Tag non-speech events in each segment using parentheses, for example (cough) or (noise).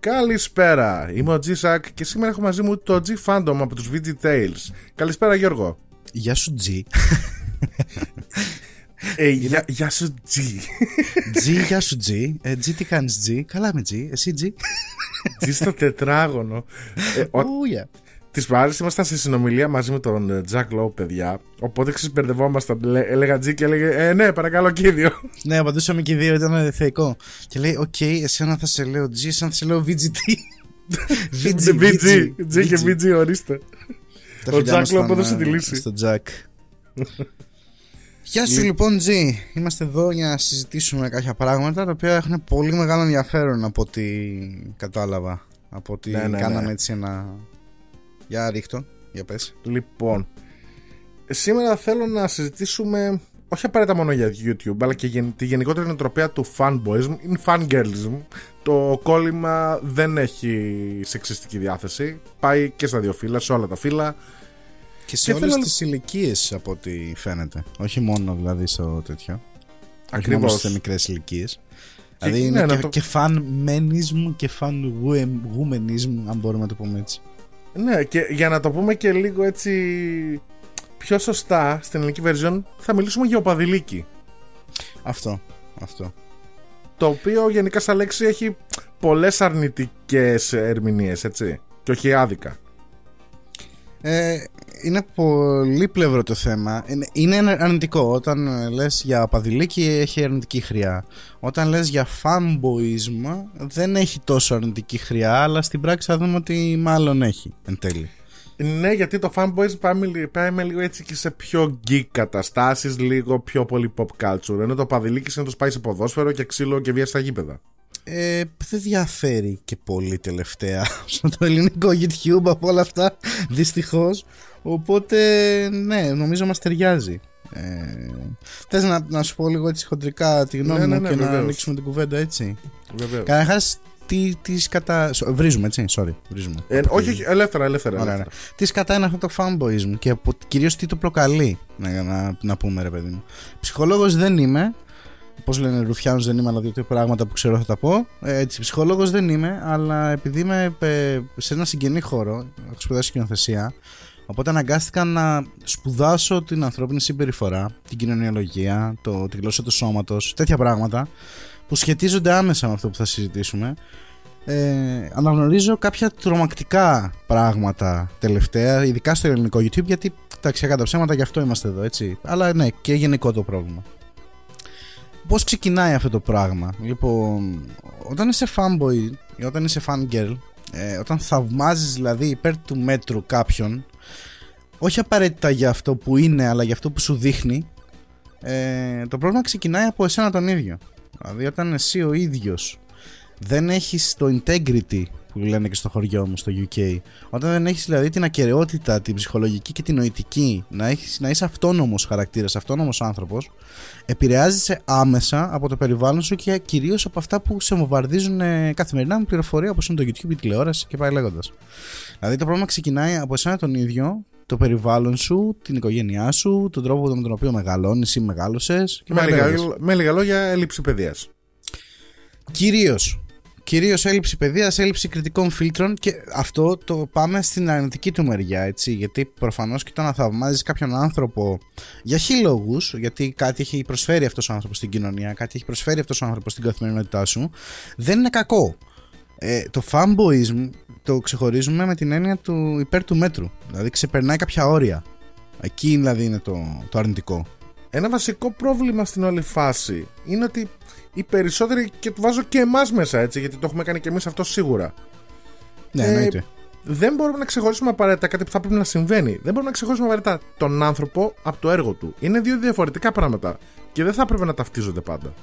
Καλησπέρα, είμαι ο G-Sack και σήμερα έχω μαζί μου το G-Fandom από τους VG Tales. Καλησπέρα Γιώργο. Γεια σου G. Ε, γεια, γεια σου G. G, γεια σου G. Ε, G, τι κάνεις G; Καλά με G. Εσύ G; G στο τετράγωνο. Ε, ο- Ου, yeah. Τις προάλλες ήμασταν σε συνομιλία μαζί με τον ε, Jack Lowe, παιδιά. Οπότε ξεσπερδευόμασταν. Λέ- Έλεγα G και έλεγε Ε, ναι, παρακαλώ κύριο. (laughs) Ναι, απαντούσαμε και οι δύο, ήταν θεϊκό. Και λέει, οκ, εσένα θα σε λέω G, εσένα θα σε λέω VGT. VG, VG. G και (laughs) VG, ορίστε. Τα Ο φιλιά Jack μας Lowe στον, απόδωσε ε, τη λύση. Στο Jack. Γεια σου λοιπόν G, είμαστε εδώ για να συζητήσουμε κάποια πράγματα τα οποία έχουν πολύ μεγάλο ενδιαφέρον από ό,τι κατάλαβα. Από ό,τι Ναι, ναι, ναι. κάναμε έτσι ένα... Για ρίχτω, για πες. Λοιπόν, σήμερα θέλω να συζητήσουμε όχι απαραίτητα μόνο για YouTube, αλλά και γεν- τη γενικότερη νοοτροπία του fanboyism, είναι fangirlism. Το κόλλημα δεν έχει σεξιστική διάθεση. Πάει και στα δύο φύλλα, σε όλα τα φύλλα. Και σε Και όλες θέλω- τις ηλικίες από ό,τι φαίνεται. Όχι μόνο δηλαδή στο τέτοιο. Όχι Ακριβώς. μόνο σε μικρές ηλικίες. Δηλαδή ναι, είναι να και, το- και fan menism και fan womanism, αν μπορούμε να το πούμε έτσι. Ναι, και για να το πούμε και λίγο έτσι πιο σωστά στην ελληνική version, θα μιλήσουμε για οπαδηλίκη. Αυτό. Αυτό. Το οποίο γενικά σαν λέξη έχει πολλές αρνητικές ερμηνείες, έτσι. Και όχι άδικα. Ε, είναι πολύ πλευρό το θέμα. Είναι, είναι αρνητικό. Όταν ε, λες για παδηλίκη έχει αρνητική χρειά. Όταν λες για fanboyism δεν έχει τόσο αρνητική χρειά, αλλά στην πράξη θα δούμε ότι μάλλον έχει εν τέλει. Ναι, γιατί το fanboys πάμε, λι- πάμε λίγο έτσι και σε πιο geek καταστάσεις, λίγο πιο πολύ pop culture. Ενώ το παδιλίκι είναι το σπάει σε ποδόσφαιρο και ξύλο και βία στα γήπεδα. Ε, δεν διαφέρει και πολύ τελευταία (laughs) στο το ελληνικό YouTube από όλα αυτά δυστυχώς οπότε ναι νομίζω μας ταιριάζει ε, θες να, να σου πω λίγο έτσι χοντρικά τη γνώμη Ναι, ναι, μου ναι, και να βεβαίως. ανοίξουμε την κουβέντα έτσι; Βεβαίως. Καταρχάς τι, τις σκατά... σο- Βρίζουμε έτσι, sorry, βρίζουμε. Ε, όχι, όχι, ελεύθερα, ελεύθερα. Ωραία, ελεύθερα. ωραία. Τι σκατά είναι αυτό το fanboyism και από, κυρίως τι το προκαλεί, να, να, να πούμε ρε παιδί μου. Ψυχολόγος δεν είμαι, πώς λένε Ρουφιάνος δεν είμαι, αλλά δύο-τρία πράγματα που ξέρω θα τα πω. Ε, έτσι, ψυχολόγος δεν είμαι, αλλά επειδή είμαι ε, σε ένα συγγενή χώρο, έχω σπουδάσει κοινοθεσία, οπότε αναγκάστηκα να σπουδάσω την ανθρώπινη συμπεριφορά, την κοινωνιολογία, το, τη γλώσσα του σώματος, τέτοια πράγματα που σχετίζονται άμεσα με αυτό που θα συζητήσουμε ε, αναγνωρίζω κάποια τρομακτικά πράγματα τελευταία, ειδικά στο ελληνικό YouTube, γιατί εντάξει, κατά ψέματα γι' αυτό είμαστε εδώ, έτσι. Αλλά ναι, και γενικό το πρόβλημα. Πώς ξεκινάει αυτό το πράγμα, Λοιπόν, όταν είσαι fanboy ή όταν είσαι fangirl, ε, όταν θαυμάζεις δηλαδή υπέρ του μέτρου κάποιον, όχι απαραίτητα για αυτό που είναι, αλλά για αυτό που σου δείχνει, ε, το πρόβλημα ξεκινάει από εσένα τον ίδιο. Δηλαδή, όταν εσύ ο ίδιος δεν έχεις το integrity που λένε και στο χωριό μου στο UK όταν δεν έχεις δηλαδή την ακαιρεότητα την ψυχολογική και την νοητική να, έχεις, να είσαι αυτόνομος χαρακτήρας, αυτόνομος άνθρωπος επηρεάζεσαι άμεσα από το περιβάλλον σου και κυρίως από αυτά που σε βομβαρδίζουν ε, καθημερινά με πληροφορία όπως είναι το YouTube, η τηλεόραση και πάει λέγοντας δηλαδή το πρόβλημα ξεκινάει από εσένα τον ίδιο το περιβάλλον σου, την οικογένειά σου, τον τρόπο με τον οποίο μεγαλώνεις ή μεγάλωσες και Με πάει λίγα, λέγοντας. με λίγα λόγια, έλλειψη παιδείας. Κυρίως Κυρίως έλλειψη παιδείας, έλλειψη κριτικών φίλτρων και αυτό το πάμε στην αρνητική του μεριά, έτσι. Γιατί προφανώς και το να θαυμάζεις κάποιον άνθρωπο για χι λόγους, γιατί κάτι έχει προσφέρει αυτός ο άνθρωπος στην κοινωνία, κάτι έχει προσφέρει αυτός ο άνθρωπος στην καθημερινότητά σου, δεν είναι κακό. Ε, το fanboyism το ξεχωρίζουμε με την έννοια του υπέρ του μέτρου. Δηλαδή ξεπερνάει κάποια όρια. Εκεί δηλαδή είναι το, το αρνητικό. Ένα βασικό πρόβλημα στην όλη φάση είναι ότι οι περισσότεροι, και το βάζω και εμάς μέσα έτσι, γιατί το έχουμε κάνει και εμείς αυτό σίγουρα. Ναι, Ε, εννοείται. Δεν μπορούμε να ξεχωρίσουμε απαραίτητα κάτι που θα πρέπει να συμβαίνει. Δεν μπορούμε να ξεχωρίσουμε απαραίτητα τον άνθρωπο από το έργο του. Είναι δύο διαφορετικά πράγματα και δεν θα έπρεπε να ταυτίζονται πάντα.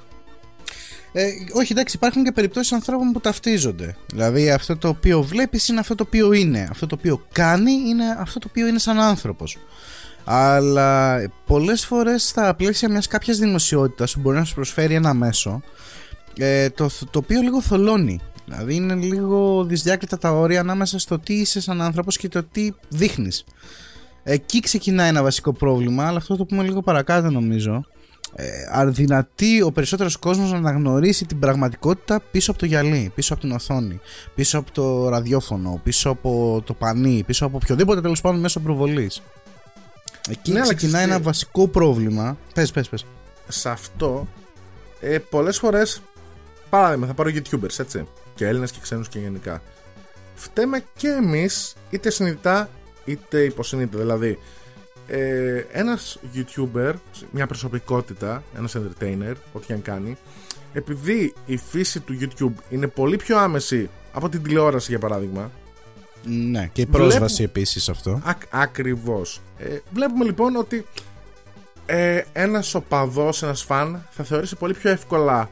Ε, όχι, εντάξει, υπάρχουν και περιπτώσεις ανθρώπων που ταυτίζονται. Δηλαδή, αυτό το οποίο βλέπεις είναι αυτό το οποίο είναι. Αυτό το οποίο κάνει είναι αυτό το οποίο είναι σαν άνθρωπος. Αλλά πολλές φορές στα πλαίσια μιας κάποιας δημοσιότητας που μπορεί να σου προσφέρει ένα μέσο, ε, το, το οποίο λίγο θολώνει. Δηλαδή, είναι λίγο δυσδιάκριτα τα όρια ανάμεσα στο τι είσαι σαν άνθρωπος και το τι δείχνεις. Εκεί ξεκινάει ένα βασικό πρόβλημα, αλλά αυτό θα το πούμε λίγο παρακάτω νομίζω. ε, αδυνατεί ο περισσότερος κόσμος να αναγνωρίσει την πραγματικότητα πίσω από το γυαλί, πίσω από την οθόνη, πίσω από το ραδιόφωνο, πίσω από το πανί, πίσω από οποιοδήποτε τέλος πάντων μέσω προβολής. Εκεί Ναι, αλλά ξεκινάει ξέρεις ένα τι- βασικό πρόβλημα. Πες, πες, πες. σε αυτό ε, πολλές φορές παράδειγμα θα πάρω YouTubers έτσι και Έλληνες και ξένους και γενικά φταίμε και εμείς είτε συνειδητά είτε υποσυνείδητα δηλαδή ε, ένας YouTuber μια προσωπικότητα ένας entertainer ό,τι και αν κάνει επειδή η φύση του YouTube είναι πολύ πιο άμεση από την τηλεόραση για παράδειγμα Ναι, και η Βλέπω- πρόσβαση επίσης αυτό. Ακ, ακριβώς. Ε, βλέπουμε λοιπόν ότι ε, ένας οπαδός, ένας φαν θα θεωρήσει πολύ πιο εύκολα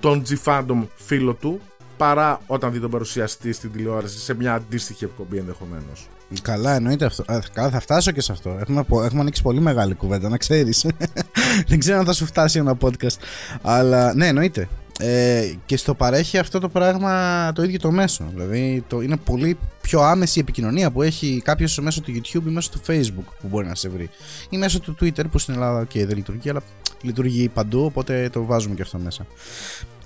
τον G-Fandom φίλο του παρά όταν δει τον παρουσιαστή στην τηλεόραση σε μια αντίστοιχη εκπομπή ενδεχομένως. Καλά, εννοείται αυτό. Ε, καλά, θα φτάσω και σε αυτό. Έχουμε, πο- έχουμε ανοίξει πολύ μεγάλη κουβέντα, να ξέρεις. (laughs) Δεν ξέρω αν θα σου φτάσει ένα podcast. Αλλά ναι, εννοείται. Ε, και στο παρέχει αυτό το πράγμα το ίδιο το μέσο. Δηλαδή το, είναι πολύ πιο άμεση η επικοινωνία που έχει κάποιος μέσω του YouTube ή μέσω του Facebook που μπορεί να σε βρει. Ή μέσω του Twitter που στην Ελλάδα okay, δεν λειτουργεί, αλλά λειτουργεί παντού, οπότε το βάζουμε και αυτό μέσα.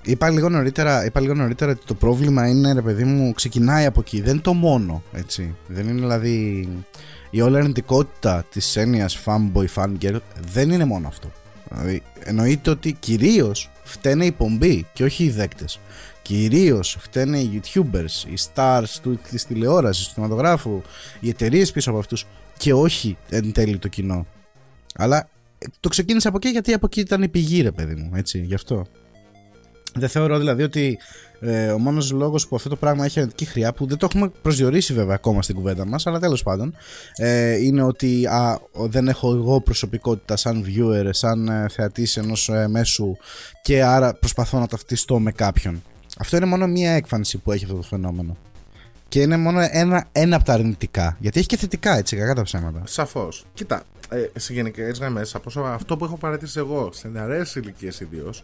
Είπα λίγο, νωρίτερα, είπα λίγο νωρίτερα ότι το πρόβλημα είναι, ρε παιδί μου, ξεκινάει από εκεί. Δεν είναι το μόνο, έτσι. Δεν είναι δηλαδή η όλη αρνητικότητα της έννοιας fanboy, fangirl δεν είναι μόνο αυτό. Δηλαδή, εννοείται ότι κυρίως φταίνε οι πομποί και όχι οι δέκτες. Κυρίως φταίνε οι youtubers, οι stars του, της τηλεόρασης, του κινηματογράφου, οι εταιρείες πίσω από αυτούς και όχι εν τέλει το κοινό. Αλλά ε, το ξεκίνησε από εκεί γιατί από εκεί ήταν η πηγή ρε παιδί μου, έτσι, γι' αυτό. Δεν θεωρώ δηλαδή ότι ε, ο μόνος λόγος που αυτό το πράγμα έχει αρνητική χρειά, που δεν το έχουμε προσδιορίσει βέβαια ακόμα στην κουβέντα μας, αλλά τέλος πάντων, ε, είναι ότι α, ο- δεν έχω εγώ προσωπικότητα σαν viewer, σαν ε, θεατής ενός ε, μέσου και άρα προσπαθώ να ταυτιστώ με κάποιον. Αυτό είναι μόνο μία έκφανση που έχει αυτό το φαινόμενο. Και είναι μόνο ένα, ένα από τα αρνητικά. Γιατί έχει και θετικά, έτσι, κακά τα ψέματα. Σαφώς. Κοίτα, ε, σε γενικές γραμμές, από όσο- αυτό που έχω παρατηρήσει εγώ σε νεαρές ηλικίες ιδίως,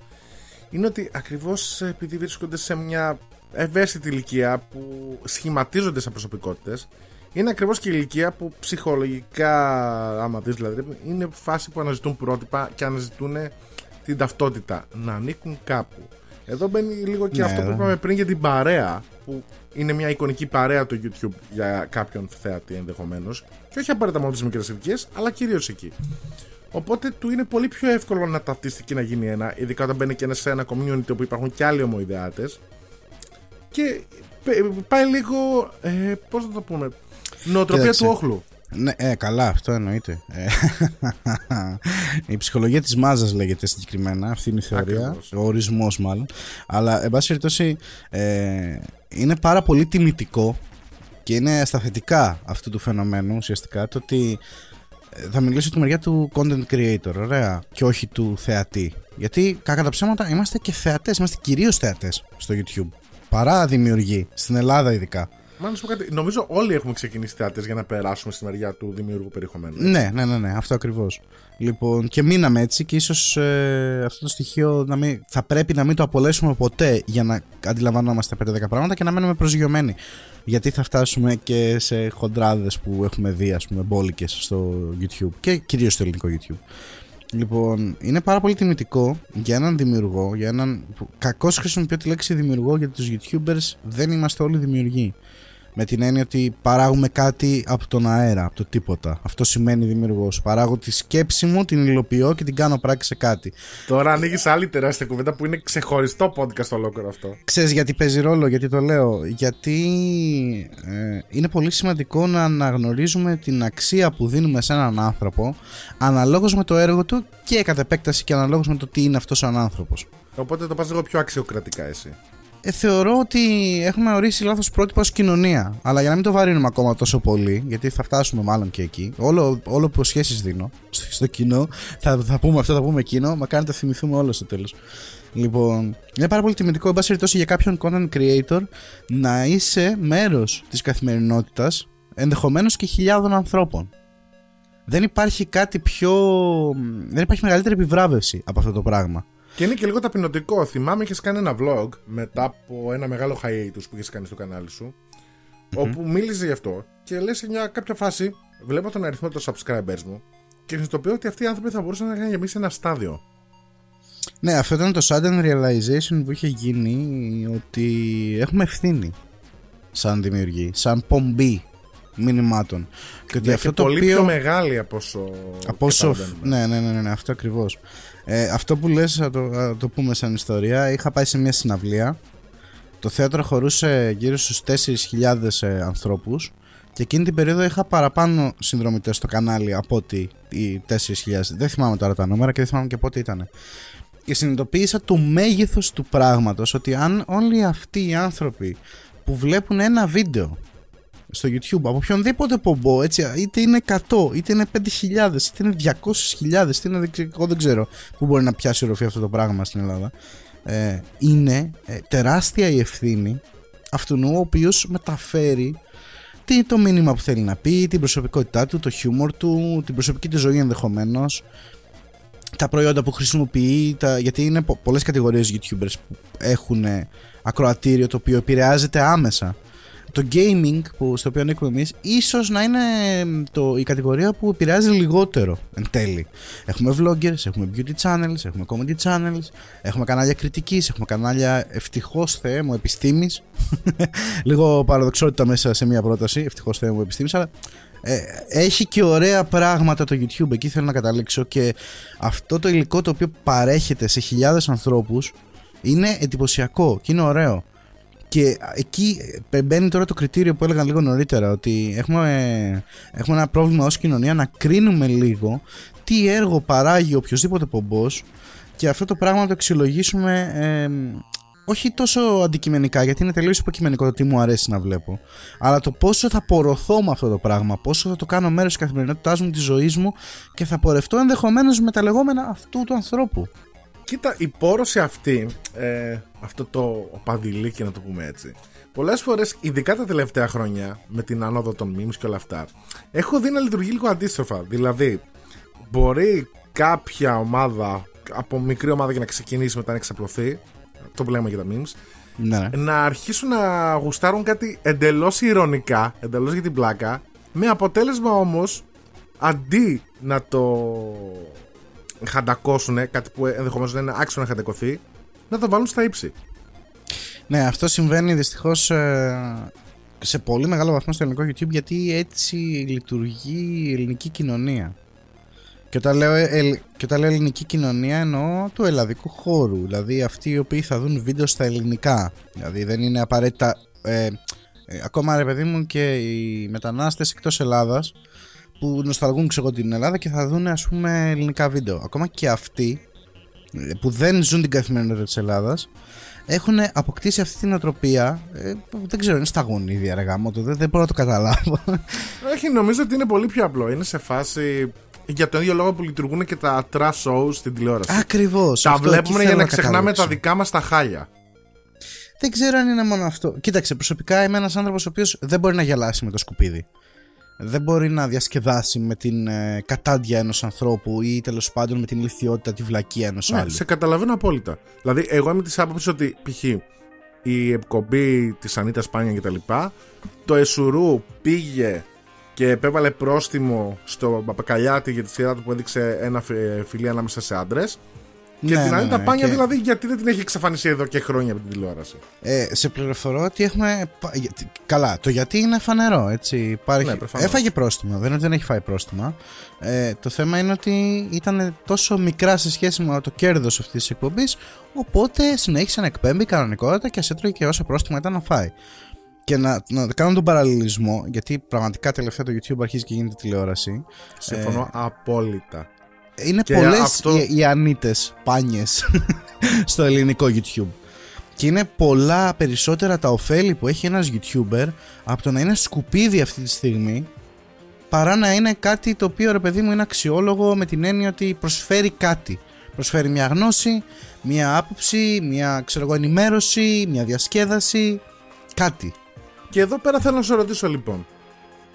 είναι ότι ακριβώς επειδή βρίσκονται σε μια ευαίσθητη ηλικία που σχηματίζονται σαν προσωπικότητες, είναι ακριβώς και η ηλικία που ψυχολογικά, άμα δεις δηλαδή, είναι φάση που αναζητούν πρότυπα και αναζητούν την ταυτότητα. Να ανήκουν κάπου. Εδώ μπαίνει λίγο και Ναι, αυτό που εδώ. είπαμε πριν για την παρέα, που είναι μια εικονική παρέα το YouTube για κάποιον θεατή ενδεχομένως. Και όχι απαραίτητα μόνο τις μικρές ηλικίες, αλλά κυρίως εκεί. Οπότε του είναι πολύ πιο εύκολο να ταυτιστεί και να γίνει ένα, ειδικά όταν μπαίνει και ένα σε ένα community όπου υπάρχουν και άλλοι ομοειδεάτες. Και πε- πάει λίγο. Ε, Πώς να το πούμε. Νοοτροπία Κοίταξε. του όχλου. Ναι, ε, καλά, αυτό εννοείται. Ε, (laughs) η ψυχολογία της μάζας λέγεται συγκεκριμένα, αυτή είναι η θεωρία, Ακριβώς. ο ορισμός μάλλον. Αλλά, εν πάση περιπτώσει, ε, είναι πάρα πολύ τιμητικό και είναι στα θετικά αυτού του φαινομένου ουσιαστικά το ότι ε, θα μιλήσω τη μεριά του content creator, ωραία, και όχι του θεατή. Γιατί, κακά τα ψέματα, είμαστε και θεατές, είμαστε κυρίως θεατές στο YouTube. Παρά δημιουργοί, στην Ελλάδα ειδικά. Μα να σου πω κάτι, νομίζω όλοι έχουμε ξεκινήσει θεατέ για να περάσουμε στη μεριά του δημιουργού περιεχομένου. Ναι, ναι, ναι, ναι, αυτό ακριβώς. Λοιπόν, και μείναμε έτσι και ίσως αυτό το στοιχείο να μην, θα πρέπει να μην το απολέσουμε ποτέ για να αντιλαμβανόμαστε 5-10 πράγματα και να μένουμε προσγειωμένοι. Γιατί θα φτάσουμε και σε χοντράδες που έχουμε δει, ας πούμε, μπόλικες στο YouTube και κυρίως στο ελληνικό YouTube. Λοιπόν, είναι πάρα πολύ τιμητικό για έναν δημιουργό, για έναν. Κακώς χρησιμοποιώ τη λέξη δημιουργό γιατί τους YouTubers δεν είμαστε όλοι δημιουργοί. Με την έννοια ότι παράγουμε κάτι από τον αέρα, από το τίποτα. Αυτό σημαίνει δημιουργό. Παράγω τη σκέψη μου, την υλοποιώ και την κάνω πράξη σε κάτι. Τώρα ανοίγεις άλλη τεράστια κουβέντα που είναι ξεχωριστό podcast ολόκληρο αυτό. Ξέρεις γιατί παίζει ρόλο, γιατί το λέω. Γιατί ε, είναι πολύ σημαντικό να αναγνωρίζουμε την αξία που δίνουμε σε έναν άνθρωπο αναλόγως με το έργο του και κατ' επέκταση και αναλόγως με το τι είναι αυτός σαν άνθρωπος. Οπότε το πας λίγο πιο αξιοκρατικά εσύ. Ε, θεωρώ ότι έχουμε ορίσει λάθος πρότυπα ως κοινωνία. Αλλά για να μην το βαρύνουμε ακόμα τόσο πολύ, γιατί θα φτάσουμε μάλλον και εκεί, όλο, όλο προσχέσεις δίνω στο, στο κοινό, θα, θα πούμε αυτό, θα πούμε εκείνο, μα κάνετε θυμηθούμε όλο στο τέλος. Λοιπόν, είναι πάρα πολύ τιμητικό, εν πάση περιπτώσει, για κάποιον content creator να είσαι μέρος της καθημερινότητας ενδεχομένως και χιλιάδων ανθρώπων. Δεν υπάρχει κάτι πιο. Δεν υπάρχει μεγαλύτερη επιβράβευση από αυτό το πράγμα. Και είναι και λίγο ταπεινωτικό. Θυμάμαι είχες κάνει ένα vlog μετά από ένα μεγάλο hiatus που είχες κάνει στο κανάλι σου. Όπου μίλησε γι' αυτό και λες σε μια κάποια φάση, βλέπω τον αριθμό των subscribers μου και συνειδητοποιώ ότι αυτοί οι άνθρωποι θα μπορούσαν να είχαν γεμίσει ένα στάδιο. Ναι, αυτό ήταν το sudden realization που είχε γίνει ότι έχουμε ευθύνη σαν δημιουργοί, σαν πομπή μηνυμάτων. Και ότι ναι, αυτό το πολύ οποίο... πιο μεγάλη από όσο. Από όσο... Ναι, ναι, ναι, ναι, ναι, αυτό ακριβώς. Ε, αυτό που λες, θα το, θα το πούμε σαν ιστορία, είχα πάει σε μια συναυλία. Το θέατρο χωρούσε γύρω στους 4.000 ε, ανθρώπους και εκείνη την περίοδο είχα παραπάνω συνδρομητές στο κανάλι από ότι οι 4.000. Δεν θυμάμαι τώρα τα νούμερα και δεν θυμάμαι και πότε ήταν. Και συνειδητοποίησα το μέγεθος του πράγματος ότι αν όλοι αυτοί οι άνθρωποι που βλέπουν ένα βίντεο στο YouTube από οποιονδήποτε πομπό, έτσι, είτε είναι 100, είτε είναι 5.000, είτε είναι 200.000, είτε είναι, εγώ δεν ξέρω πού μπορεί να πιάσει ροφή αυτό το πράγμα στην Ελλάδα. Ε, είναι ε, τεράστια η ευθύνη αυτού ο οποίος μεταφέρει τι, το μήνυμα που θέλει να πει, την προσωπικότητά του, το χιούμορ του, την προσωπική του ζωή ενδεχομένως, τα προϊόντα που χρησιμοποιεί, τα, γιατί είναι πολλές κατηγορίες YouTubers που έχουν ακροατήριο το οποίο επηρεάζεται άμεσα το gaming που, στο οποίο ανήκουμε εμείς, ίσως να είναι το, η κατηγορία που επηρεάζει λιγότερο εν τέλει. Έχουμε vloggers, έχουμε beauty channels, έχουμε comedy channels, έχουμε κανάλια κριτικής, έχουμε κανάλια ευτυχώς θεέ μου επιστήμης. (laughs) Λίγο παραδοξότητα μέσα σε μια πρόταση, ευτυχώς θεέ μου επιστήμης, αλλά ε, έχει και ωραία πράγματα το YouTube. Εκεί θέλω να καταλήξω και αυτό το υλικό το οποίο παρέχεται σε χιλιάδες ανθρώπους είναι εντυπωσιακό και είναι ωραίο. Και εκεί μπαίνει τώρα το κριτήριο που έλεγα λίγο νωρίτερα ότι έχουμε, έχουμε ένα πρόβλημα ως κοινωνία να κρίνουμε λίγο τι έργο παράγει οποιοδήποτε πομπός και αυτό το πράγμα να το αξιολογήσουμε όχι τόσο αντικειμενικά γιατί είναι τελείως υποκειμενικό το τι μου αρέσει να βλέπω αλλά το πόσο θα πορωθώ με αυτό το πράγμα πόσο θα το κάνω μέρος της καθημερινότητάς μου, της ζωής μου και θα πορευτώ ενδεχομένως με τα λεγόμενα αυτού του ανθρώπου Κοίτα, η πόρωση αυτή, ε, αυτό το παδιλίκι να το πούμε έτσι, πολλές φορές, ειδικά τα τελευταία χρόνια, με την άνοδο των memes και όλα αυτά, έχω δει να λειτουργεί λίγο αντίστροφα. Δηλαδή, μπορεί κάποια ομάδα, από μικρή ομάδα για να ξεκινήσει μετά να εξαπλωθεί, το που λέμε για τα memes, ναι. να αρχίσουν να γουστάρουν κάτι εντελώς ηρωνικά, εντελώς για την πλάκα, με αποτέλεσμα όμως αντί να το χαντακώσουν κάτι που ενδεχομένως δεν είναι άξιο να χαντακωθεί, να το βάλουν στα ύψη. Ναι, αυτό συμβαίνει δυστυχώς ε, σε πολύ μεγάλο βαθμό στο ελληνικό YouTube γιατί έτσι λειτουργεί η ελληνική κοινωνία. Και όταν, λέω, και όταν λέω ελληνική κοινωνία εννοώ του ελλαδικού χώρου. Δηλαδή αυτοί οι οποίοι θα δουν βίντεο στα ελληνικά. Δηλαδή δεν είναι απαραίτητα. Ε, ε, ακόμα ρε παιδί μου και οι μετανάστες εκτός Ελλάδας που νοσταλγούν ξέρω την Ελλάδα και θα δουν ας πούμε ελληνικά βίντεο. Ακόμα και αυτοί ε, που δεν ζουν την καθημερινότητα της Ελλάδας έχουν αποκτήσει αυτή την οτροπία. Ε, δεν ξέρω, είναι στα γονίδια ρε γάμο, δεν, δεν μπορώ να το καταλάβω. Όχι, νομίζω ότι είναι πολύ πιο απλό. Είναι σε φάση για τον ίδιο λόγο που λειτουργούν και τα trash shows στην τηλεόραση. Ακριβώς. Τα βλέπουμε για να, ξεχνάμε τα δικά μας τα χάλια. Δεν ξέρω αν είναι μόνο αυτό. Κοίταξε, προσωπικά είμαι ένας άνθρωπος ο οποίος δεν μπορεί να γελάσει με το σκουπίδι δεν μπορεί να διασκεδάσει με την ε, κατάντια ενός ανθρώπου ή τέλος πάντων με την ηλικιότητα, τη βλακία ενός ναι, άλλου. Σε καταλαβαίνω απόλυτα. Δηλαδή, εγώ είμαι της άποψης ότι π.χ. η εκπομπή της Ανίτα Σπάνια κτλ. Το Εσουρού πήγε και επέβαλε πρόστιμο στο Παπακαλιάτη για τη σειρά του που έδειξε ένα φιλί ανάμεσα σε άντρες. Και ναι, την άλλη ναι, ναι, πάνια δηλαδή γιατί δεν την έχει εξαφανίσει εδώ και χρόνια από την τηλεόραση. Ε, σε πληροφορώ ότι έχουμε. Καλά, το γιατί είναι φανερό. Έτσι. Υπάρχει... Ναι, Έφαγε πρόστιμα, δεν είναι ότι δεν έχει φάει πρόστιμα. Ε, το θέμα είναι ότι ήταν τόσο μικρά σε σχέση με το κέρδος αυτής της εκπομπής. Οπότε συνέχισε να εκπέμπει κανονικότητα και ας έτρωγε και όσα πρόστιμα ήταν να φάει. Και να, να κάνω τον παραλληλισμό, γιατί πραγματικά τελευταία το YouTube αρχίζει και γίνεται τηλεόραση. Συμφωνώ ε, απόλυτα είναι πολλές αυτό... οι, οι ανίτες πάνιες (laughs) στο ελληνικό YouTube. Και είναι πολλά περισσότερα τα ωφέλη που έχει ένας YouTuber από το να είναι σκουπίδι αυτή τη στιγμή παρά να είναι κάτι το οποίο ρε παιδί μου είναι αξιόλογο με την έννοια ότι προσφέρει κάτι. Προσφέρει μια γνώση, μια άποψη, μια ξέρω ενημέρωση, μια διασκέδαση, κάτι. Και εδώ πέρα θέλω να σου ρωτήσω λοιπόν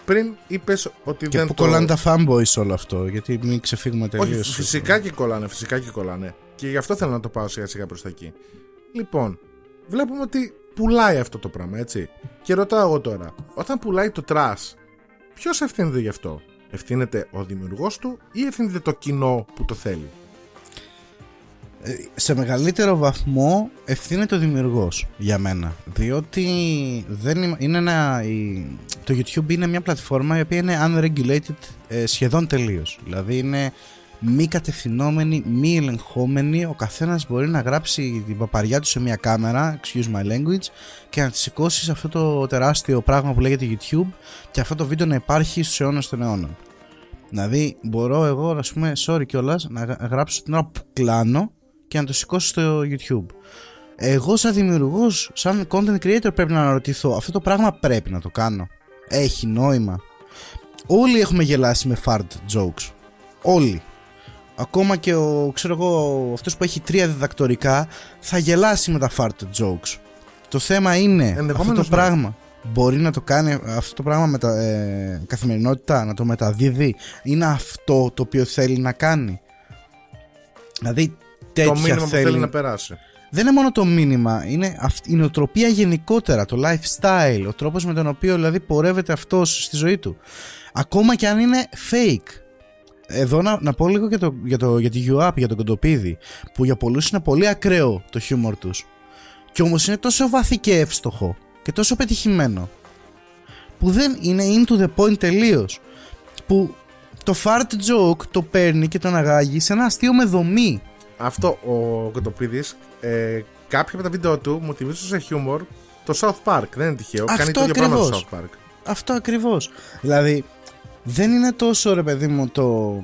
πριν είπες ότι και δεν. Και πού κολλάνε τα fanboys όλο αυτό, γιατί μην ξεφύγουμε τελείως. Φυσικά και κολλάνε, φυσικά και κολλάνε. Και γι' αυτό θέλω να το πάω σιγά σιγά προς τα εκεί. Λοιπόν, βλέπουμε ότι πουλάει αυτό το πράγμα, έτσι. Και ρωτάω εγώ τώρα, όταν πουλάει το trash, ποιος ευθύνεται γι' αυτό; Ευθύνεται ο δημιουργός του ή ευθύνεται το κοινό που το θέλει; Ε, σε μεγαλύτερο βαθμό ευθύνεται ο δημιουργός για μένα. Διότι δεν είναι, είναι ένα, το YouTube είναι μια πλατφόρμα η οποία είναι unregulated ε, σχεδόν τελείως. Δηλαδή είναι μη κατευθυνόμενη, μη ελεγχόμενη. Ο καθένας μπορεί να γράψει την παπαριά του σε μια κάμερα excuse my language και να τη σηκώσει σε αυτό το τεράστιο πράγμα που λέγεται YouTube και αυτό το βίντεο να υπάρχει στους αιώνες των αιώνων. Δηλαδή μπορώ εγώ να πούμε sorry κιόλας να γράψω την ώρα που κλάνω και να το σηκώσω στο YouTube. Εγώ σαν δημιουργός, σαν content creator πρέπει να αναρωτηθώ αυτό το πράγμα πρέπει να το κάνω. Έχει νόημα. Όλοι έχουμε γελάσει με fart jokes. Όλοι. Ακόμα και ο, ξέρω εγώ, αυτός που έχει τρία διδακτορικά θα γελάσει με τα fart jokes. Το θέμα είναι αυτό το ναι. πράγμα μπορεί να το κάνει αυτό το πράγμα με τα ε, καθημερινότητα, να το μεταδίδει. Είναι αυτό το οποίο θέλει να κάνει. Δηλαδή τέτοια το μήνυμα θέλει... που θέλει να περάσει. Δεν είναι μόνο το μήνυμα, είναι η νοοτροπία γενικότερα, το lifestyle, ο τρόπος με τον οποίο δηλαδή πορεύεται αυτός στη ζωή του. Ακόμα και αν είναι fake. Εδώ να, να πω λίγο για, το, για, το, για τη UAP, για τον Κοντοπίδη, που για πολλούς είναι πολύ ακραίο το χιούμορ τους. Και όμως είναι τόσο βαθύ και εύστοχο και τόσο πετυχημένο που δεν είναι into the point τελείως. Που το fart joke το παίρνει και τον αγάγει σε ένα αστείο με δομή. Αυτό ο Κοντοπίδη, ε, κάποια από τα βίντεο του μου θυμίζει σε χιούμορ το South Park. Δεν είναι τυχαίο. Αυτό Κάνει το ίδιο πράγμα το South Park. Αυτό ακριβώς. Δηλαδή, δεν είναι τόσο ρε παιδί μου το.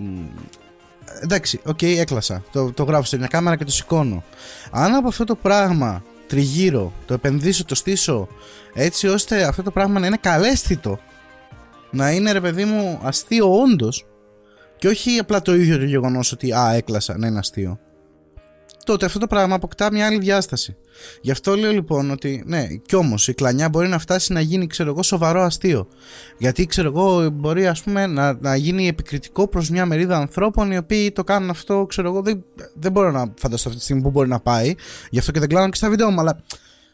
Εντάξει, OK, okay, έκλασα. Το, το γράφω σε μια κάμερα και το σηκώνω. Αν από αυτό το πράγμα τριγύρω, το επενδύσω, το στήσω έτσι ώστε αυτό το πράγμα να είναι καλαίσθητο να είναι ρε παιδί μου αστείο όντως και όχι απλά το ίδιο το γεγονός ότι α έκλασα να είναι αστείο τότε αυτό το πράγμα αποκτά μια άλλη διάσταση. Γι' αυτό λέω λοιπόν ότι ναι, κι όμως η κλανιά μπορεί να φτάσει να γίνει ξέρω εγώ σοβαρό αστείο. Γιατί ξέρω εγώ μπορεί ας πούμε να, να γίνει επικριτικό προς μια μερίδα ανθρώπων οι οποίοι το κάνουν αυτό, ξέρω εγώ. Δεν, δεν μπορώ να φανταστώ αυτή τη στιγμή που μπορεί να πάει. Γι' αυτό και δεν κλάνω και στα βίντεο μου. Αλλά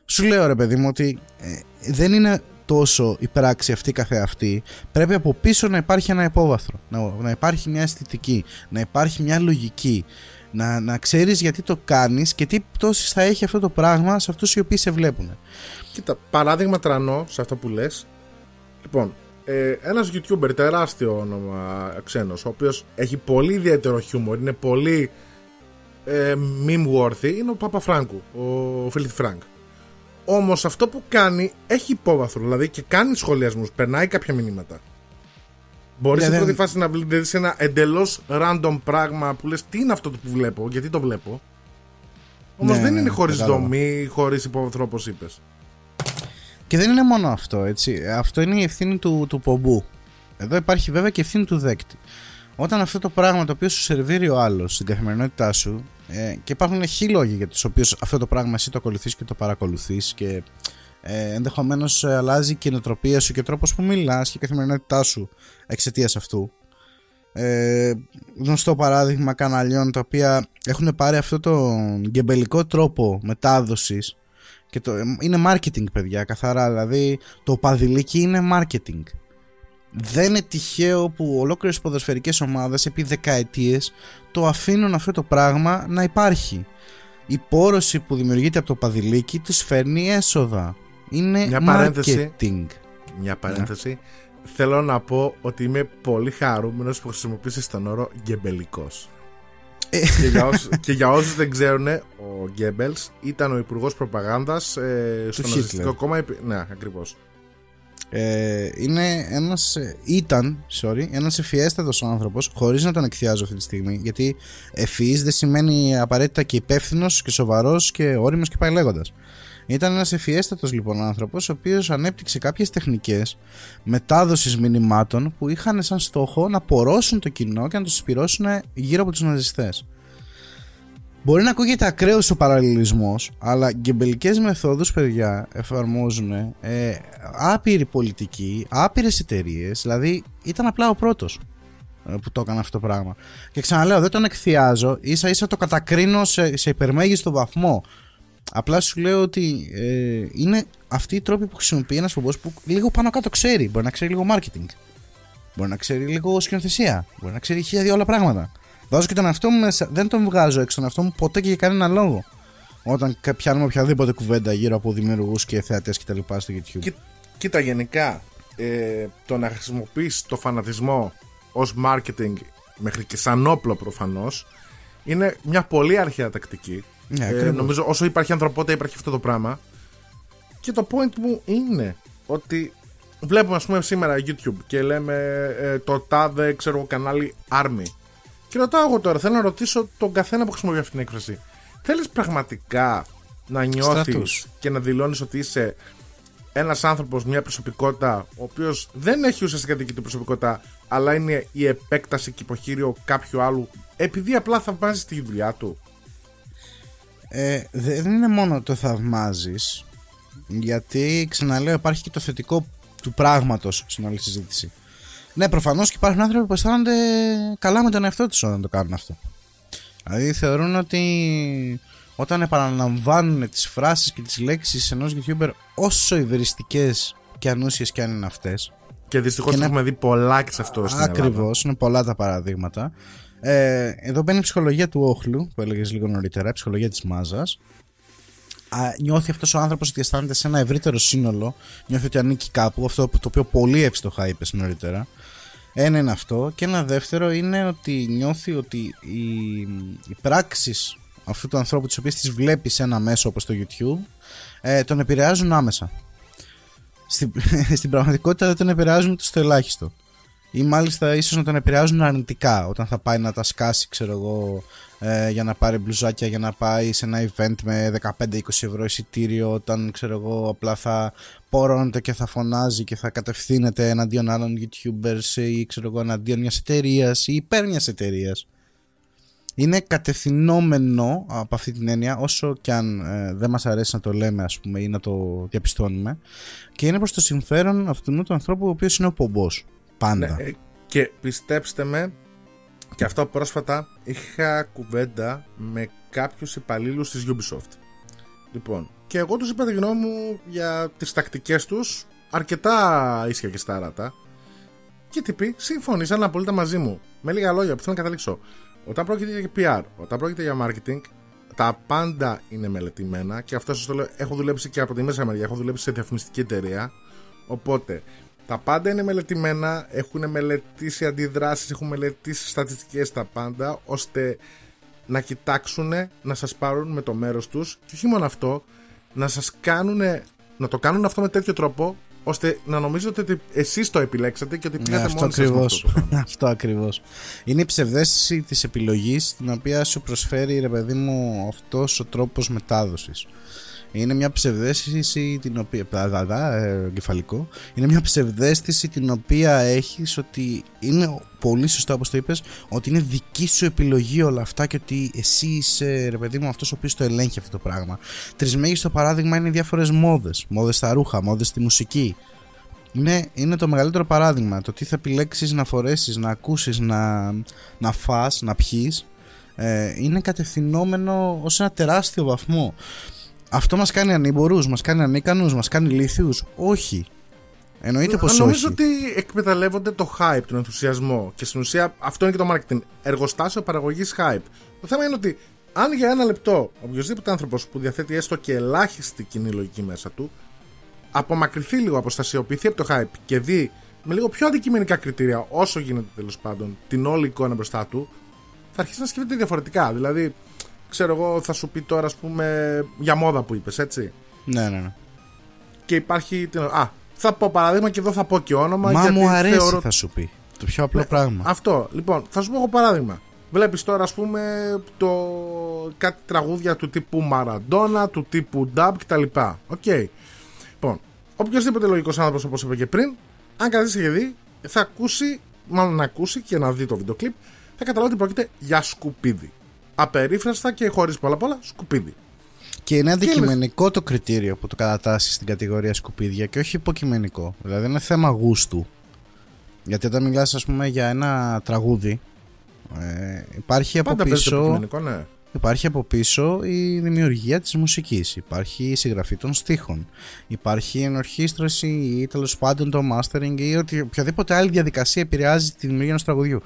σου λέω ρε παιδί μου ότι ε, δεν είναι τόσο η πράξη αυτή καθεαυτή, πρέπει από πίσω να υπάρχει ένα υπόβαθρο, να, να υπάρχει μια αισθητική, να υπάρχει μια λογική, να, να ξέρεις γιατί το κάνεις και τι πτώσεις θα έχει αυτό το πράγμα σε αυτούς οι οποίοι σε βλέπουν. Κοίτα, παράδειγμα τρανό σε αυτό που λες. Λοιπόν, ε, ένας YouTuber τεράστιο όνομα ξένος, ο οποίος έχει πολύ ιδιαίτερο χιούμορ, είναι πολύ ε, meme worthy, είναι ο Παπα Φράγκου, ο Φίλιπ Φράγκ. Όμως αυτό που κάνει έχει υπόβαθρο, δηλαδή και κάνει σχολιασμούς, περνάει κάποια μηνύματα. Μπορείς στην πρώτη φάση να δει ένα εντελώς random πράγμα που λες τι είναι αυτό που βλέπω, γιατί το βλέπω. Όμως ναι, δεν είναι χωρίς δομή, χωρίς υπόβαθρο όπω είπες. Και δεν είναι μόνο αυτό, έτσι. Αυτό είναι η ευθύνη του, του πομπού. Εδώ υπάρχει βέβαια και ευθύνη του δέκτη. Όταν αυτό το πράγμα το οποίο σου σερβίρει ο άλλος στην καθημερινότητά σου ε, και υπάρχουν χι λόγοι για τους οποίους αυτό το πράγμα εσύ το ακολουθείς και το παρακολουθείς και ε, ενδεχομένως ε, αλλάζει και η νοοτροπία σου και ο τρόπος που μιλάς και η καθημερινότητά σου εξαιτίας αυτού. Ε, γνωστό παράδειγμα καναλιών τα οποία έχουν πάρει αυτό το γκεμπελικό τρόπο μετάδοσης και το, είναι marketing παιδιά καθαρά δηλαδή το παδιλίκι είναι marketing δεν είναι τυχαίο που ολόκληρες ποδοσφαιρικές ομάδες επί δεκαετίες το αφήνουν αυτό το πράγμα να υπάρχει. Η πόρωση που δημιουργείται από το παδιλίκι του φέρνει έσοδα. Είναι μια marketing. Μια παρένθεση. Θέλω να πω ότι είμαι πολύ χαρούμενος που χρησιμοποίησες τον όρο γκεμπελικός. Ε. και, για όσους, δεν ξέρουν, ο Γκέμπελς ήταν ο υπουργός προπαγάνδας ε, στο Ναζιστικό κόμμα. Ναι, ακριβώς. Ε, είναι ένας, ε, ήταν sorry, ένας ευφιέστατος άνθρωπος χωρίς να τον εκθιάζω αυτή τη στιγμή γιατί ευφυής δεν σημαίνει απαραίτητα και υπεύθυνος και σοβαρός και όριμος και πάει λέγοντας. Ήταν ένας ευφιέστατος λοιπόν άνθρωπος ο οποίος ανέπτυξε κάποιες τεχνικές μετάδοσης μηνυμάτων που είχαν σαν στόχο να πορώσουν το κοινό και να το συσπηρώσουν γύρω από τους ναζιστές. Μπορεί να ακούγεται ακραίος ο παραλληλισμός, αλλά γκεμπελικές μεθόδους, παιδιά, εφαρμόζουν ε, άπειρη πολιτική, άπειρες εταιρείες. Δηλαδή, ήταν απλά ο πρώτος ε, που το έκανε αυτό το πράγμα. Και ξαναλέω, δεν τον εκθιάζω, ίσα ίσα το κατακρίνω σε, σε υπερμέγιστο βαθμό. Απλά σου λέω ότι ε, είναι αυτοί οι τρόποι που χρησιμοποιεί ένας πομπό που λίγο πάνω κάτω ξέρει. Μπορεί να ξέρει λίγο marketing. Μπορεί να ξέρει λίγο σκηνοθεσία. Μπορεί να ξέρει χίλια δύο άλλα πράγματα. Βάζω και τον εαυτό μου μέσα. Δεν τον βγάζω έξω τον εαυτό μου ποτέ και για κανένα λόγο. Όταν πιάνουμε οποιαδήποτε κουβέντα γύρω από δημιουργούς και θεατές κτλ. στο YouTube. Κοί- κοίτα, γενικά ε, το να χρησιμοποιείς το φανατισμό ως marketing μέχρι και σαν όπλο προφανώς είναι μια πολύ αρχαία τακτική. Ναι, Ε, ακριβώς. νομίζω όσο υπάρχει ανθρωπότητα υπάρχει αυτό το πράγμα. Και το point μου είναι ότι βλέπουμε ας πούμε σήμερα YouTube και λέμε ε, το τάδε ξέρω εγώ κανάλι Army. Και ρωτάω εγώ τώρα, θέλω να ρωτήσω τον καθένα που χρησιμοποιεί αυτή την έκφραση. Θέλεις πραγματικά να νιώθεις Στρατούς. και να δηλώνεις ότι είσαι ένας άνθρωπος, μια προσωπικότητα ο οποίος δεν έχει ουσιαστικά δική του προσωπικότητα αλλά είναι η επέκταση και υποχείριο κάποιου άλλου επειδή απλά θαυμάζεις τη δουλειά του; Ε, δεν είναι μόνο το θαυμάζεις, γιατί ξαναλέω υπάρχει και το θετικό του πράγματος στην όλη συζήτηση. Ναι, προφανώς και υπάρχουν άνθρωποι που αισθάνονται καλά με τον εαυτό τους όταν το κάνουν αυτό. Δηλαδή θεωρούν ότι όταν επαναλαμβάνουν τις φράσεις και τις λέξεις ενός YouTuber όσο υβριστικές και ανούσιες και αν είναι αυτές Και δυστυχώς Και το να- έχουμε δει πολλά και σε αυτό στην Ελλάδα. Ακριβώς, είναι πολλά τα παραδείγματα. Ε, εδώ μπαίνει η ψυχολογία του όχλου που έλεγες λίγο νωρίτερα, η ψυχολογία της μάζας. Νιώθει αυτός ο άνθρωπος ότι αισθάνεται σε ένα ευρύτερο σύνολο, νιώθει ότι ανήκει κάπου, αυτό το οποίο πολύ εύστοχα είπες νωρίτερα. Ένα είναι αυτό. Και ένα δεύτερο είναι ότι νιώθει ότι οι, οι πράξεις αυτού του ανθρώπου, τις οποίες τις βλέπεις σε ένα μέσο όπως το YouTube, ε, τον επηρεάζουν άμεσα. Στην, (laughs) στην πραγματικότητα δεν τον επηρεάζουν ούτε στο ελάχιστο. Ή μάλιστα ίσως να τον επηρεάζουν αρνητικά όταν θα πάει να τα σκάσει, ξέρω εγώ, ε, για να πάρει μπλουζάκια, για να πάει σε ένα event με 15-20 ευρώ εισιτήριο, όταν ξέρω εγώ απλά θα πορώνεται και θα φωνάζει και θα κατευθύνεται εναντίον άλλων YouTubers ή ξέρω εγώ εναντίον μιας εταιρείας ή υπέρ μιας εταιρείας. Είναι κατευθυνόμενο από αυτή την έννοια όσο και αν ε, δεν μας αρέσει να το λέμε ας πούμε ή να το διαπιστώνουμε και είναι προς το συμφέρον αυτού του ανθρώπου ο οποίος είναι ο πομπός πάντα Ναι, ε, και πιστέψτε με, και αυτό πρόσφατα είχα κουβέντα με κάποιους υπαλλήλους της Ubisoft. Λοιπόν, και εγώ τους είπα τη γνώμη μου για τις τακτικές τους, αρκετά ίσια και στάρατα. Και τύποι συμφωνήσαν απολύτω μαζί μου. Με λίγα λόγια που θέλω να καταλήξω. Όταν πρόκειται για PR, όταν πρόκειται για marketing, τα πάντα είναι μελετημένα και αυτό σας το λέω. Έχω δουλέψει και από τη μέσα μεριά, έχω δουλέψει σε διαφημιστική εταιρεία. Οπότε τα πάντα είναι μελετημένα, έχουν μελετήσει αντιδράσεις, έχουν μελετήσει στατιστικές τα πάντα, ώστε να κοιτάξουν, να σας πάρουν με το μέρος τους και όχι μόνο αυτό, να σας κάνουν, να το κάνουν αυτό με τέτοιο τρόπο, ώστε να νομίζετε ότι εσείς το επιλέξατε και ότι Ναι, πήγατε αυτό μόνοι σας με ακριβώς. αυτό το πράγμα. (laughs) αυτό ακριβώς. Είναι η ψευδέστηση της επιλογής την οποία σου προσφέρει ρε παιδί μου αυτός ο τρόπος μετάδοσης. Είναι μια ψευδέστηση την οποία. Δα, δα, δα, ε, εγκεφαλικό. Είναι μια ψευδέστηση την οποία έχεις ότι είναι πολύ σωστά όπως το είπες, ότι είναι δική σου επιλογή όλα αυτά και ότι εσύ είσαι, ρε παιδί μου, αυτός ο οποίος το ελέγχει αυτό το πράγμα. Τρισμέγιστο παράδειγμα είναι οι διάφορες μόδες. Μόδες στα ρούχα, μόδες στη μουσική. Είναι, είναι το μεγαλύτερο παράδειγμα. Το τι θα επιλέξεις να φορέσεις, να ακούσεις, να, να φας, να πιει. Ε, είναι κατευθυνόμενο ως ένα τεράστιο βαθμό. Αυτό μας κάνει ανήμπορους, μας κάνει ανίκανους, μας κάνει λίθιους. Όχι. Εννοείται πως Νομίζω όχι. ότι εκμεταλλεύονται το hype, τον ενθουσιασμό. Και στην ουσία αυτό είναι και το marketing. Εργοστάσιο παραγωγής hype. Το θέμα είναι ότι αν για ένα λεπτό οποιοδήποτε άνθρωπος που διαθέτει έστω και ελάχιστη κοινή λογική μέσα του απομακρυνθεί λίγο, αποστασιοποιηθεί από το hype και δει με λίγο πιο αντικειμενικά κριτήρια, όσο γίνεται τέλος πάντων, την όλη εικόνα μπροστά του, θα αρχίσει να σκέφτεται διαφορετικά. Δηλαδή, ξέρω εγώ, θα σου πει τώρα, ας πούμε, για μόδα που είπες, έτσι. Ναι, ναι, ναι. Και υπάρχει. τι να- Α, θα πω παράδειγμα και εδώ θα πω και όνομα. Μα γιατί μου αρέσει θεωρώ... θα σου πει. Το πιο απλό Ναι, πράγμα. Αυτό. Λοιπόν, θα σου πω εγώ παράδειγμα. Βλέπεις τώρα, ας πούμε, το... κάτι τραγούδια του τύπου Μαραντόνα, του τύπου Dub κτλ. Οκ. Λοιπόν, οποιοδήποτε λογικός άνθρωπος, όπως είπα και πριν, αν καθίσει και δει, θα ακούσει, μάλλον να ακούσει και να δει το βίντεο κλιπ, θα καταλάβει ότι πρόκειται για σκουπίδι. Απερίφραστα και χωρίς πολλά πολλά, σκουπίδι. Και είναι αντικειμενικό το κριτήριο που το κατατάσσει στην κατηγορία σκουπίδια και όχι υποκειμενικό. Δηλαδή είναι θέμα γούστου. Γιατί όταν μιλάς ας πούμε για ένα τραγούδι ε, υπάρχει από Πάντα παίζει το πίσω υποκειμενικό, ναι. Υπάρχει από πίσω η δημιουργία της μουσικής, υπάρχει η συγγραφή των στίχων, υπάρχει η ενορχίστρωση ή τέλος πάντων το mastering ή ότι οποιαδήποτε άλλη διαδικασία επηρεάζει τη δημιουργία ενός τραγουδιού.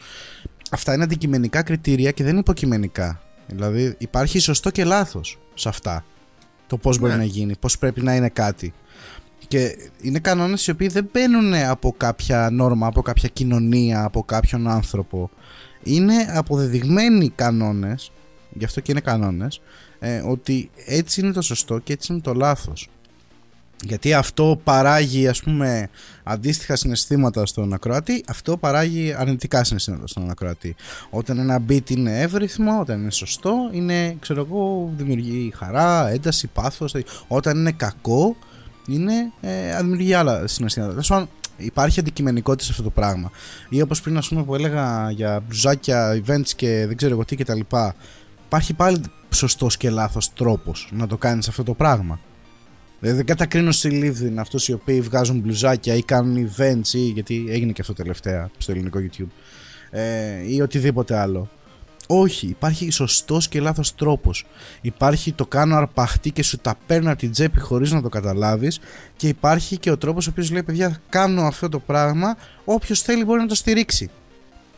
Αυτά είναι αντικειμενικά κριτήρια και δεν είναι υποκειμενικά. Δηλαδή υπάρχει σωστό και λάθος σε αυτά. Το πώς μπορεί Ναι. να γίνει, πώς πρέπει να είναι κάτι. Και είναι κανόνες οι οποίοι δεν μπαίνουν από κάποια νόρμα, από κάποια κοινωνία, από κάποιον άνθρωπο. Είναι αποδεδειγμένοι κανόνες, γι' αυτό και είναι κανόνες, ε, ότι έτσι είναι το σωστό και έτσι είναι το λάθος. Γιατί αυτό παράγει ας πούμε αντίστοιχα συναισθήματα στον ακροατή, αυτό παράγει αρνητικά συναισθήματα στον ακροατή. Όταν ένα beat είναι εύρυθμο, όταν είναι σωστό, είναι, ξέρω εγώ, δημιουργεί χαρά, ένταση, πάθος. Όταν είναι κακό, είναι, ε, δημιουργεί άλλα συναισθήματα. Τέλος πάντων, υπάρχει αντικειμενικότητα σε αυτό το πράγμα. Ή όπως πριν ας πούμε που έλεγα για μπλουζάκια, events και δεν ξέρω εγώ τι κτλ. Υπάρχει πάλι σωστός και λάθος τρόπος να το κάνεις αυτό το πράγμα. Δηλαδή δεν κατακρίνω συλλήβδιν αυτούς οι οποίοι βγάζουν μπλουζάκια ή κάνουν events ή γιατί έγινε και αυτό τελευταία στο ελληνικό YouTube ε, ή οτιδήποτε άλλο. Όχι, υπάρχει σωστός και λάθος τρόπος. Υπάρχει το κάνω αρπαχτή και σου τα παίρνω από την τσέπη χωρίς να το καταλάβεις και υπάρχει και ο τρόπος ο οποίος λέει παιδιά κάνω αυτό το πράγμα όποιος θέλει μπορεί να το στηρίξει.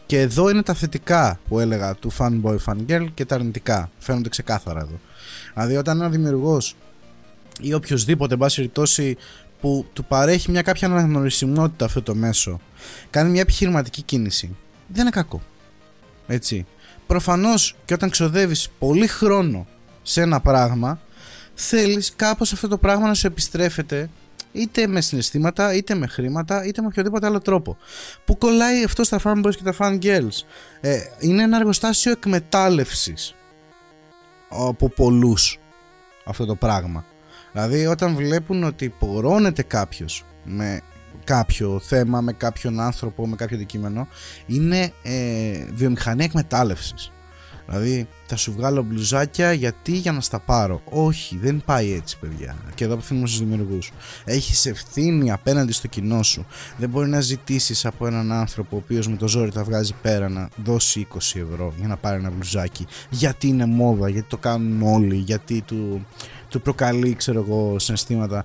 Και εδώ είναι τα θετικά που έλεγα του fanboy fangirl και τα αρνητικά. Φαίνονται ξεκάθαρα εδώ. Δηλαδή όταν ένα δημιουργός ή οποιοδήποτε, εν πάση περιπτώσει, που του παρέχει μια κάποια αναγνωρισιμότητα αυτό το μέσο, κάνει μια επιχειρηματική κίνηση, δεν είναι κακό. Έτσι. Προφανώς και όταν ξοδεύεις πολύ χρόνο σε ένα πράγμα, θέλεις κάπως αυτό το πράγμα να σου επιστρέφεται είτε με συναισθήματα, είτε με χρήματα, είτε με οποιοδήποτε άλλο τρόπο. Που κολλάει αυτό στα fanboys και τα fangirls. Ε, είναι ένα εργοστάσιο εκμετάλλευσης από πολλούς αυτό το πράγμα. Δηλαδή όταν βλέπουν ότι πορώνεται κάποιος με κάποιο θέμα, με κάποιον άνθρωπο, με κάποιο αντικείμενο, είναι ε, βιομηχανία εκμετάλλευσης. Δηλαδή θα σου βγάλω μπλουζάκια γιατί για να στα πάρω. Όχι, δεν πάει έτσι, παιδιά. Και εδώ απευθύνουμε στους δημιουργούς. Έχεις ευθύνη απέναντι στο κοινό σου. Δεν μπορεί να ζητήσεις από έναν άνθρωπο ο οποίος με το ζόρι τα βγάζει πέρα να δώσει 20 ευρώ για να πάρει ένα μπλουζάκι. Γιατί είναι μόδα, γιατί το κάνουν όλοι, γιατί του, του προκαλεί, ξέρω εγώ, συναισθήματα.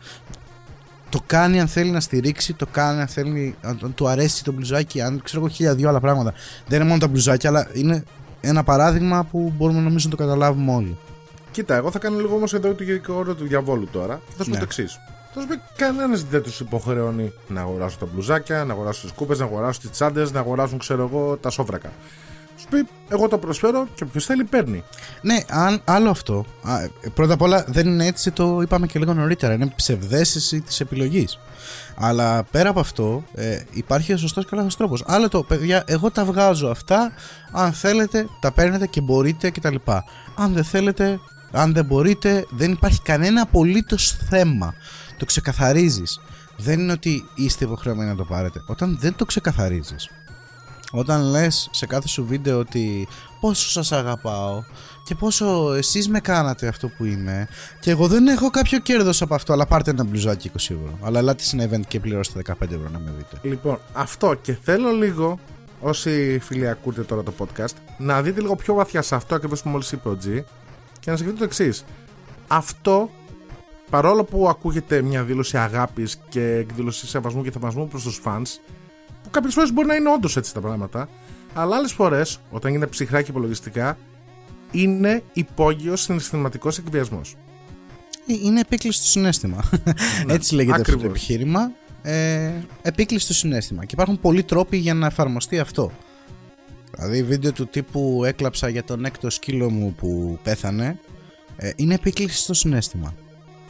Το κάνει αν θέλει να στηρίξει, το κάνει αν θέλει, αν του αρέσει το μπλουζάκι, αν ξέρω εγώ χίλια δυο άλλα πράγματα. Δεν είναι μόνο τα μπλουζάκια, αλλά είναι ένα παράδειγμα που μπορούμε νομίζω να το καταλάβουμε όλοι. Κοίτα, εγώ θα κάνω λίγο όμως εδώ το γενικό όρο του διαβόλου τώρα. Θα σου πω Ναι. το εξής. Θα σου πει κανένας δεν τους υποχρεώνει να αγοράσουν τα μπλουζάκια, να αγοράσουν τις κούπες, να αγοράσουν τις τσάντες, να αγοράσουν, ξέρω εγώ, τα σόβρακα. Σου πει, εγώ το προσφέρω και όποιος θέλει παίρνει. Ναι, αν, άλλο αυτό. Α, ε, πρώτα απ' όλα δεν είναι έτσι, το είπαμε και λίγο νωρίτερα. Είναι ψευδέστηση της επιλογής. Αλλά πέρα από αυτό, ε, υπάρχει ο σωστός και λάθος τρόπος. Άλλο το, παιδιά, εγώ τα βγάζω αυτά. Αν θέλετε, τα παίρνετε και μπορείτε κτλ. Αν δεν θέλετε, αν δεν μπορείτε, δεν υπάρχει κανένα απολύτως θέμα. Το ξεκαθαρίζεις. Δεν είναι ότι είστε υποχρεωμένοι να το πάρετε. Όταν δεν το ξεκαθαρίζεις, όταν λες σε κάθε σου βίντεο ότι πόσο σας αγαπάω και πόσο εσείς με κάνατε αυτό που είμαι και εγώ δεν έχω κάποιο κέρδος από αυτό αλλά πάρτε ένα μπλουζάκι 20 ευρώ αλλά ελάτε σε ένα event και πληρώστε 15 ευρώ να με δείτε Λοιπόν, αυτό και θέλω λίγο, όσοι φίλοι ακούτε τώρα το podcast, να δείτε λίγο πιο βαθιά σε αυτό ακριβώς που μόλις είπε ο G και να σκεφτείτε το εξής. Αυτό, παρόλο που ακούγεται μια δήλωση αγάπης και εκδήλωση σεβασμού και θαυμασμού προς τους fans, που κάποιες φορές μπορεί να είναι όντως έτσι τα πράγματα, αλλά άλλες φορές, όταν είναι ψυχρά και υπολογιστικά, είναι υπόγειο συναισθηματικός εκβιασμός. Ε, είναι επίκλειστο συνέστημα. (laughs) Έτσι λέγεται αυτό το ακριβώς. επιχείρημα. Ε, επίκλειστο συνέστημα. Και υπάρχουν πολλοί τρόποι για να εφαρμοστεί αυτό. Δηλαδή βίντεο του τύπου έκλαψα για τον έκτο σκύλο μου που πέθανε ε, είναι επίκλειστο συνέστημα.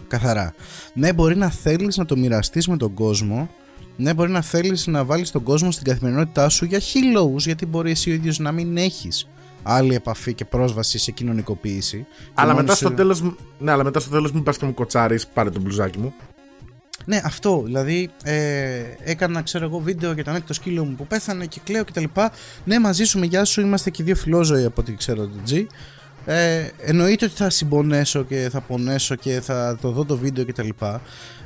Καθαρά. Ναι μπορεί να θέλεις να το μοιραστείς με τον κόσμο ναι μπορεί να θέλεις να βάλεις τον κόσμο στην καθημερινότητά σου για χι λόγους γιατί μπορεί εσύ ο ίδιος να μην έχεις άλλη επαφή και πρόσβαση σε κοινωνικοποίηση Και Αλλά μόνος μετά, σε- στο τέλος, ναι, αλλά μετά στο τέλος μην πας και μου κοτσάρεις, πάρε το μπλουζάκι μου. Ναι, αυτό. Δηλαδή, ε, έκανα, ξέρω εγώ, βίντεο για τον έκτο σκύλο μου που πέθανε και κλαίω κτλ. Ναι, μαζί σου, με γεια σου, είμαστε και δύο φιλόζωοι από ό,τι ξέρω το G. Ε, εννοείται ότι θα συμπονέσω και θα πονέσω και θα το δω το βίντεο κτλ.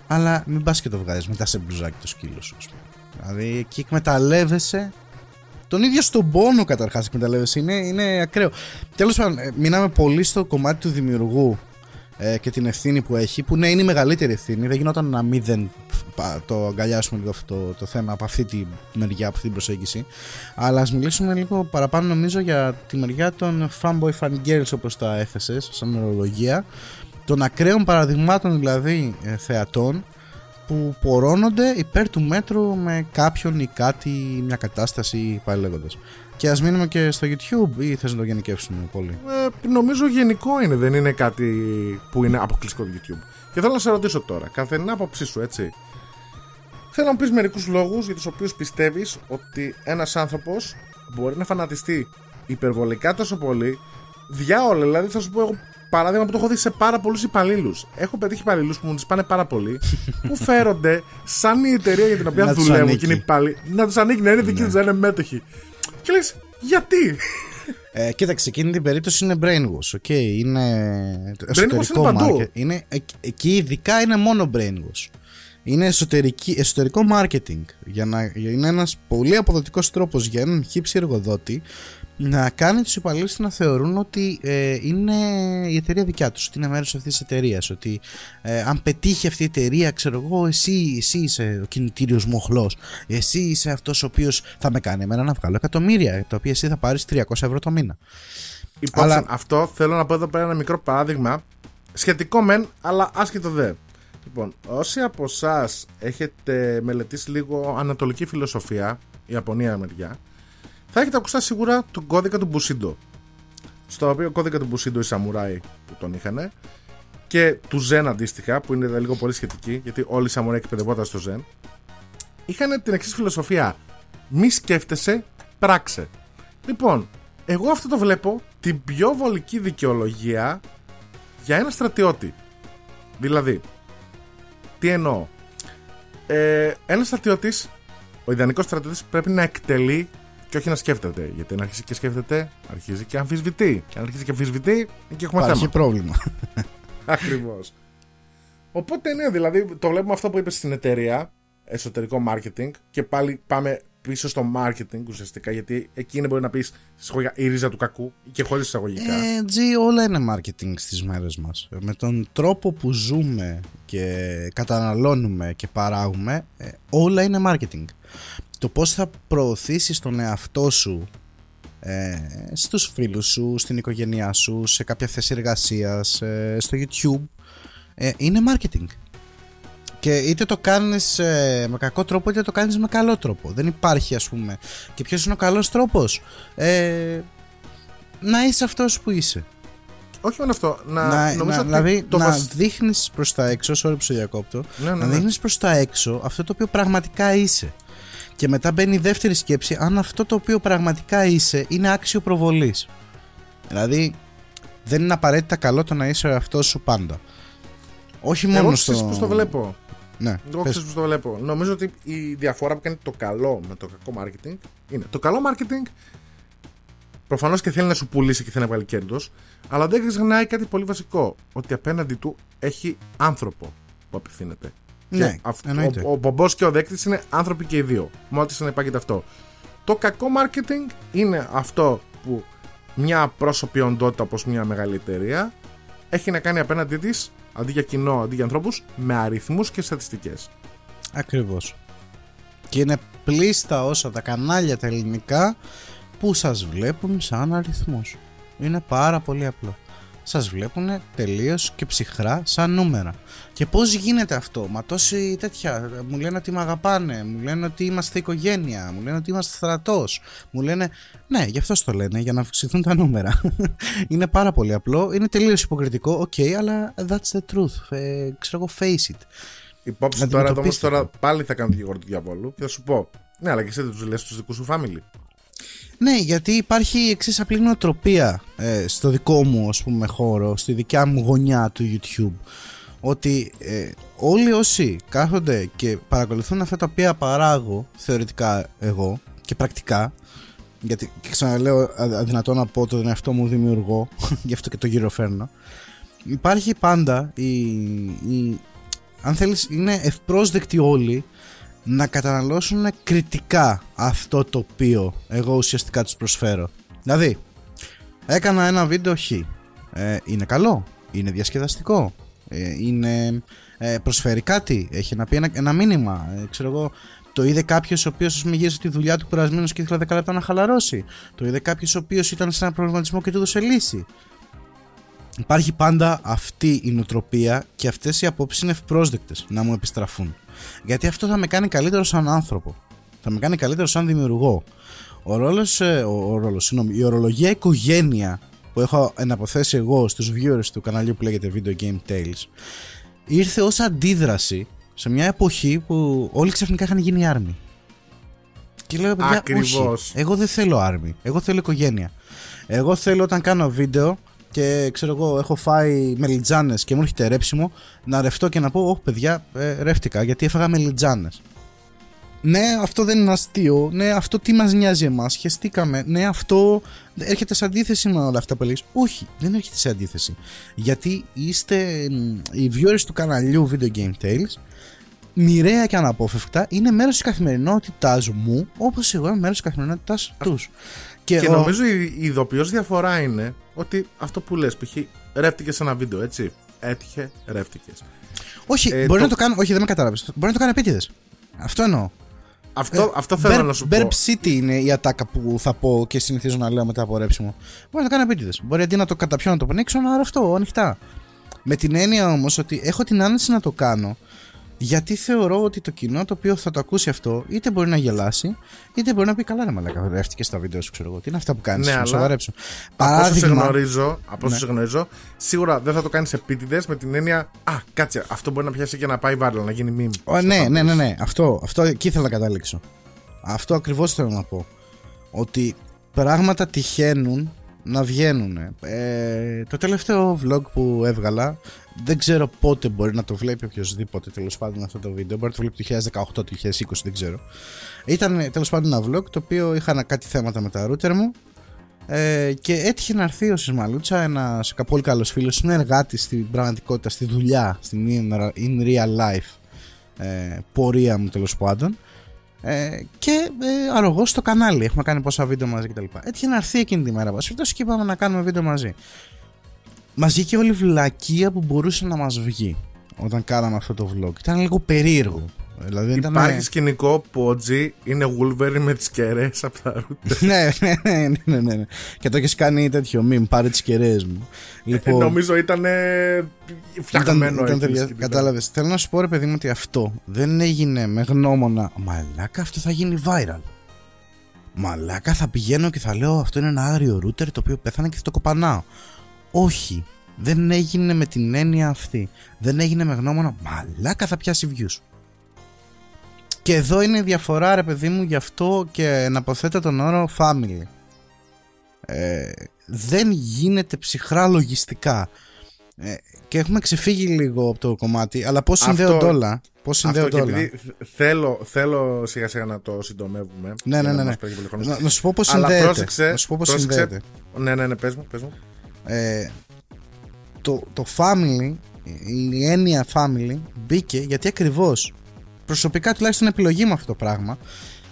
Αλλά μην πας και το βγάζεις μετά σε μπλουζάκι το σκύλο σου, ας πούμε. Δηλαδή, εκεί εκμεταλλεύεσαι τον ίδιο στον πόνο καταρχάς εκμεταλλεύεσαι. Είναι, είναι ακραίο. Τέλος πάντων, ε, μείναμε πολύ στο κομμάτι του δημιουργού ε, και την ευθύνη που έχει, που ναι, είναι η μεγαλύτερη ευθύνη. Δεν γινόταν να μην δεν το αγκαλιάσουμε λίγο αυτό το, το θέμα από αυτή τη μεριά, από αυτή την προσέγγιση. Αλλά ας μιλήσουμε λίγο παραπάνω νομίζω για τη μεριά των fanboy fangirls όπως τα έθεσες σαν ορολογία των ακραίων παραδειγμάτων δηλαδή ε, θεατών που πορώνονται υπέρ του μέτρου με κάποιον ή κάτι, μια κατάσταση πάλι λέγοντας. Και ας μείνουμε και στο YouTube ή θες να το γενικεύσουμε πολύ. Ε, νομίζω γενικό είναι, δεν είναι κάτι που είναι αποκλειστικό YouTube. Και θέλω να σε ρωτήσω τώρα, κάθε την άποψή σου, έτσι. Θέλω να πεις μερικούς λόγους για τους οποίους πιστεύεις ότι ένας άνθρωπος μπορεί να φανατιστεί υπερβολικά τόσο πολύ. Διάολα, δηλαδή θα σου πω εγώ παράδειγμα που το έχω δει σε πάρα πολλούς υπαλλήλους. Έχω πετύχει υπαλλήλους που μου τις πάνε πάρα πολύ, που (laughs) φέρονται σαν η εταιρεία για την οποία δουλεύουν και είναι υπάλληλοι. Να τους ανήκει, να είναι δική ναι. τους, να είναι μέτοχοι. Και λες, γιατί; Ε, κοίταξε, εκείνη την περίπτωση είναι brainwash. Okay, είναι εσωτερικό είναι, είναι, εκεί ειδικά είναι μόνο brainwash. Είναι εσωτερική, εσωτερικό marketing. Για να, είναι ένας πολύ αποδοτικός τρόπος για έναν χύψη εργοδότη να κάνει τους υπαλλήλους να θεωρούν ότι ε, είναι η εταιρεία δικιά τους, ότι είναι μέρος αυτής της εταιρείας. Ότι ε, αν πετύχει αυτή η εταιρεία, ξέρω εγώ, εσύ, εσύ είσαι ο κινητήριος μοχλός. Εσύ είσαι αυτός ο οποίος θα με κάνει εμένα να βγάλω εκατομμύρια, τα οποία εσύ θα πάρεις 300 ευρώ το μήνα. Υπόψη, αλλά... αυτό θέλω να πω εδώ πέρα ένα μικρό παράδειγμα. Σχετικό μεν, αλλά άσχετο δε. Λοιπόν, όσοι από εσάς έχετε μελετήσει λίγο ανατολική φιλοσοφία, Ιαπωνία μεριά, θα έχετε ακουστά σίγουρα τον κώδικα του Μπουσίντο. Στο οποίο κώδικα του Μπουσίντο οι Σαμουράι που τον είχαν και του Ζεν αντίστοιχα, που είναι λίγο πολύ σχετική, γιατί όλοι οι Σαμουράι εκπαιδευόταν στο Ζεν, είχαν την εξής φιλοσοφία. Μη σκέφτεσαι, πράξε. Λοιπόν, εγώ αυτό το βλέπω την πιο βολική δικαιολογία για ένα στρατιώτη. Δηλαδή, τι εννοώ. Ε, ένας στρατιώτης, ο ιδανικός στρατιώτης πρέπει να εκτελεί και όχι να σκέφτεται. Γιατί αν αρχίσει και σκέφτεται, αρχίζει και αμφισβητεί. Και αν αρχίζει και αμφισβητεί, εκεί έχουμε Υπάρχει θέμα. πρόβλημα. (laughs) Ακριβώς. Οπότε ναι, δηλαδή το βλέπουμε αυτό που είπες στην εταιρεία, εσωτερικό marketing, και πάλι πάμε πίσω στο marketing ουσιαστικά, γιατί εκεί είναι μπορεί να πεις η ρίζα του κακού και χωρίς εισαγωγικά. Ε, G, όλα είναι marketing στις μέρες μας. Με τον τρόπο που ζούμε και καταναλώνουμε και παράγουμε, ε, όλα είναι marketing το πώς θα προωθήσεις τον εαυτό σου ε, στους φίλους σου, στην οικογένειά σου, σε κάποια θέση εργασίας, ε, στο YouTube ε, είναι marketing και είτε το κάνεις ε, με κακό τρόπο είτε το κάνεις με καλό τρόπο δεν υπάρχει ας πούμε και ποιος είναι ο καλός τρόπος ε, να είσαι αυτός που είσαι όχι μόνο αυτό. Να, να, να, δηλαδή το να βασ... δείχνεις προς τα έξω, sorry που σε διακόπτω, ναι, ναι, να ναι. δείχνεις προς τα έξω αυτό το οποίο πραγματικά είσαι. Και μετά μπαίνει η δεύτερη σκέψη αν αυτό το οποίο πραγματικά είσαι είναι άξιο προβολής. Δηλαδή, δεν είναι απαραίτητα καλό το να είσαι αυτό σου πάντα. Όχι μόνο Εγώ στο. Πώς το βλέπω. Ναι, Εγώ ξέρω πώς το βλέπω. Νομίζω ότι η διαφορά που κάνει το καλό με το κακό marketing είναι το καλό marketing προφανώς και θέλει να σου πουλήσει και θέλει να βγάλει κέρδο, αλλά δεν ξεχνάει κάτι πολύ βασικό. Ότι απέναντι του έχει άνθρωπο που απευθύνεται. Ναι, ο, ο μπομπός και ο δέκτης είναι άνθρωποι και οι δύο. Μόλις συνεπάγεται αυτό. Το κακό marketing είναι αυτό που μια πρόσωπη οντότητα όπως μια μεγάλη εταιρεία έχει να κάνει απέναντί της αντί για κοινό, αντί για ανθρώπους, με αριθμούς και στατιστικές. Ακριβώς. Και είναι πλείστα όσα τα κανάλια τα ελληνικά που σας βλέπουν σαν αριθμούς. Είναι πάρα πολύ απλό σας βλέπουν τελείως και ψυχρά σαν νούμερα. Και πώς γίνεται αυτό, μα τόσοι τέτοια, μου λένε ότι με αγαπάνε, μου λένε ότι είμαστε οικογένεια, μου λένε ότι είμαστε στρατός, μου λένε, ναι γι' αυτό το λένε, για να αυξηθούν τα νούμερα. (laughs) είναι πάρα πολύ απλό, είναι τελείως υποκριτικό, OK, okay, αλλά that's the truth, ε, ξέρω εγώ face it. Υπόψη τώρα, όμως τώρα πάλι θα κάνω τη γεγονό του διαβόλου και θα σου πω, ναι αλλά και εσύ δεν τους λες στους δικούς σου family. Ναι, γιατί υπάρχει η εξής απλή νοοτροπία ε, στο δικό μου ας πούμε, χώρο, στη δικιά μου γωνιά του YouTube. Ότι ε, όλοι όσοι κάθονται και παρακολουθούν αυτά τα οποία παράγω θεωρητικά εγώ και πρακτικά γιατί και ξαναλέω αδυνατό να πω τον εαυτό μου δημιουργώ (laughs) γι' αυτό και το γύρω φέρνω υπάρχει πάντα η, η αν θέλεις είναι ευπρόσδεκτοι όλοι να καταναλώσουν κριτικά αυτό το οποίο εγώ ουσιαστικά τους προσφέρω. Δηλαδή, έκανα ένα βίντεο χ. Ε, είναι καλό, είναι διασκεδαστικό, Ε, είναι, ε, προσφέρει κάτι, έχει να πει ένα, ένα μήνυμα. Ε, ξέρω εγώ, το είδε κάποιος ο οποίος γύρισε τη δουλειά του κουρασμένο και ήθελε 10 λεπτά να χαλαρώσει. Το είδε κάποιος ο οποίος ήταν σε ένα προβληματισμό και του έδωσε λύση. Υπάρχει πάντα αυτή η νοοτροπία και αυτές οι απόψεις είναι ευπρόσδεκτες να μου επιστραφούν. Γιατί αυτό θα με κάνει καλύτερο σαν άνθρωπο. Θα με κάνει καλύτερο σαν δημιουργό. Ο ρόλος, ε, ο, ο ρόλος, συγγνώμη, η ορολογία οικογένεια που έχω εναποθέσει εγώ στους viewers του καναλιού που λέγεται Video Game Tales ήρθε ως αντίδραση σε μια εποχή που όλοι ξαφνικά είχαν γίνει άρμοι. Και λέω παιδιά, Ακριβώς. όχι, εγώ δεν θέλω άρμη, εγώ θέλω οικογένεια. Εγώ θέλω όταν κάνω βίντεο και ξέρω εγώ έχω φάει μελιτζάνες και μου έρχεται ρέψιμο να ρευτώ και να πω όχι παιδιά ε, ρεύτηκα γιατί έφαγα μελιτζάνες. Ναι, αυτό δεν είναι αστείο. Ναι, αυτό τι μας νοιάζει εμάς. Χαιστήκαμε. Ναι, αυτό έρχεται σε αντίθεση με όλα αυτά που λέει. Όχι, δεν έρχεται σε αντίθεση. Γιατί είστε μ, οι viewers του καναλιού Video Game Tales. Μοιραία και αναπόφευκτα είναι μέρος της καθημερινότητάς μου, όπως εγώ είμαι μέρος της καθημερινότητάς τους. Και, νομίζω η, η ειδοποιώς διαφορά είναι ότι αυτό που λες, π.χ. ρεύτηκες σε ένα βίντεο, έτσι. Έτυχε, ρεύτηκες. Όχι, Ε, μπορεί το- να το κάνω. Όχι, δεν με κατάλαβες. Μπορεί να το κάνω επίτηδες. Αυτό εννοώ. Αυτό, αυτό θέλω Verb- να σου Verb πω. City είναι η ατάκα που θα πω και συνηθίζω να λέω μετά από ρέψιμο. Μπορεί να το κάνω επίτηδες. Μπορεί αντί να το καταπιώ να το πνίξω να ρευτώ ανοιχτά. Με την έννοια όμως ότι έχω την άνεση να το κάνω γιατί θεωρώ ότι το κοινό το οποίο θα το ακούσει αυτό είτε μπορεί να γελάσει είτε μπορεί να πει καλά ρε μαλάκα ρεύτηκε στα βίντεο σου ξέρω εγώ τι είναι αυτά που κάνεις Ναι, να αλλά- σοβαρέψω Από όσο σε παράδειγμα γνωρίζω, από όσο Ναι. σε γνωρίζω, σίγουρα δεν θα το κάνεις επίτηδες με την έννοια Α, κάτσε, αυτό μπορεί να πιάσει και να πάει viral, να γίνει meme. Ω, ναι, ναι, ναι, ναι. Αυτό, αυτό εκεί ήθελα να καταλήξω. Αυτό ακριβώς θέλω να πω. Ότι πράγματα τυχαίνουν να βγαίνουν. Ε, το τελευταίο vlog που έβγαλα, δεν ξέρω πότε μπορεί να το βλέπει οποιοδήποτε τέλος πάντων αυτό το βίντεο. Μπορεί να το βλέπει το 2018, το 2020, δεν ξέρω. Ήταν τέλος πάντων ένα vlog το οποίο είχα κάτι θέματα με τα router μου. Ε, και έτυχε να έρθει ο Σισμαλούτσα, ένας πολύ καλός φίλος, συνεργάτη στην πραγματικότητα, στη δουλειά, στην in, in real life ε, πορεία μου τέλος πάντων. Ε, και ε, αρρωγός στο κανάλι. Έχουμε κάνει πόσα βίντεο μαζί κτλ. Έτυχε να έρθει εκείνη τη μέρα βασίλειο και είπαμε να κάνουμε βίντεο μαζί. Μα βγήκε όλη η βλακεία που μπορούσε να μας βγει όταν κάναμε αυτό το vlog. Ήταν λίγο περίεργο. Δηλαδή δεν ήταν. Υπάρχει σκηνικό που ο G είναι Wolverine με τις κεραίες από τα router. ναι, ναι, ναι, ναι, ναι, ναι. Και το έχεις κάνει τέτοιο meme, πάρε τις κεραίες μου. Λοιπόν, Νομίζω ήταν φτιαγμένο ήταν εκεί ταιριά- σκηνικό. Κατάλαβες. Θέλω να σου πω ρε παιδί μου ότι αυτό δεν έγινε με γνώμονα. Μαλάκα, αυτό θα γίνει viral. Μαλάκα, θα πηγαίνω και θα λέω αυτό είναι ένα άγριο router το οποίο πέθανε και θα το κοπανάω. Όχι. Δεν έγινε με την έννοια αυτή. Δεν έγινε με γνώμονα. Μαλάκα, θα πιάσει views. Και εδώ είναι η διαφορά, ρε παιδί μου, γι' αυτό και να αποθέτω τον όρο family. Ε, δεν γίνεται ψυχρά λογιστικά. Ε, και έχουμε ξεφύγει λίγο από το κομμάτι, αλλά πώς Αυτό- συνδέονται όλα. Πώς Αυτό συνδέονται και όλα. επειδή θέλω, θέλω σιγά σιγά να το συντομεύουμε. Ναι, για ναι, να ναι. μας ναι. παίρνει πολύ χρόνο. Να, να σου πω πώς Αλλά συνδέεται. πρόσεξε, να σου πω πώς πρόσεξε. συνδέεται. Ναι, ναι, ναι, πες μου, πες μου. Ε, το, το family, η έννοια family μπήκε γιατί ακριβώς προσωπικά τουλάχιστον επιλογή με αυτό το πράγμα.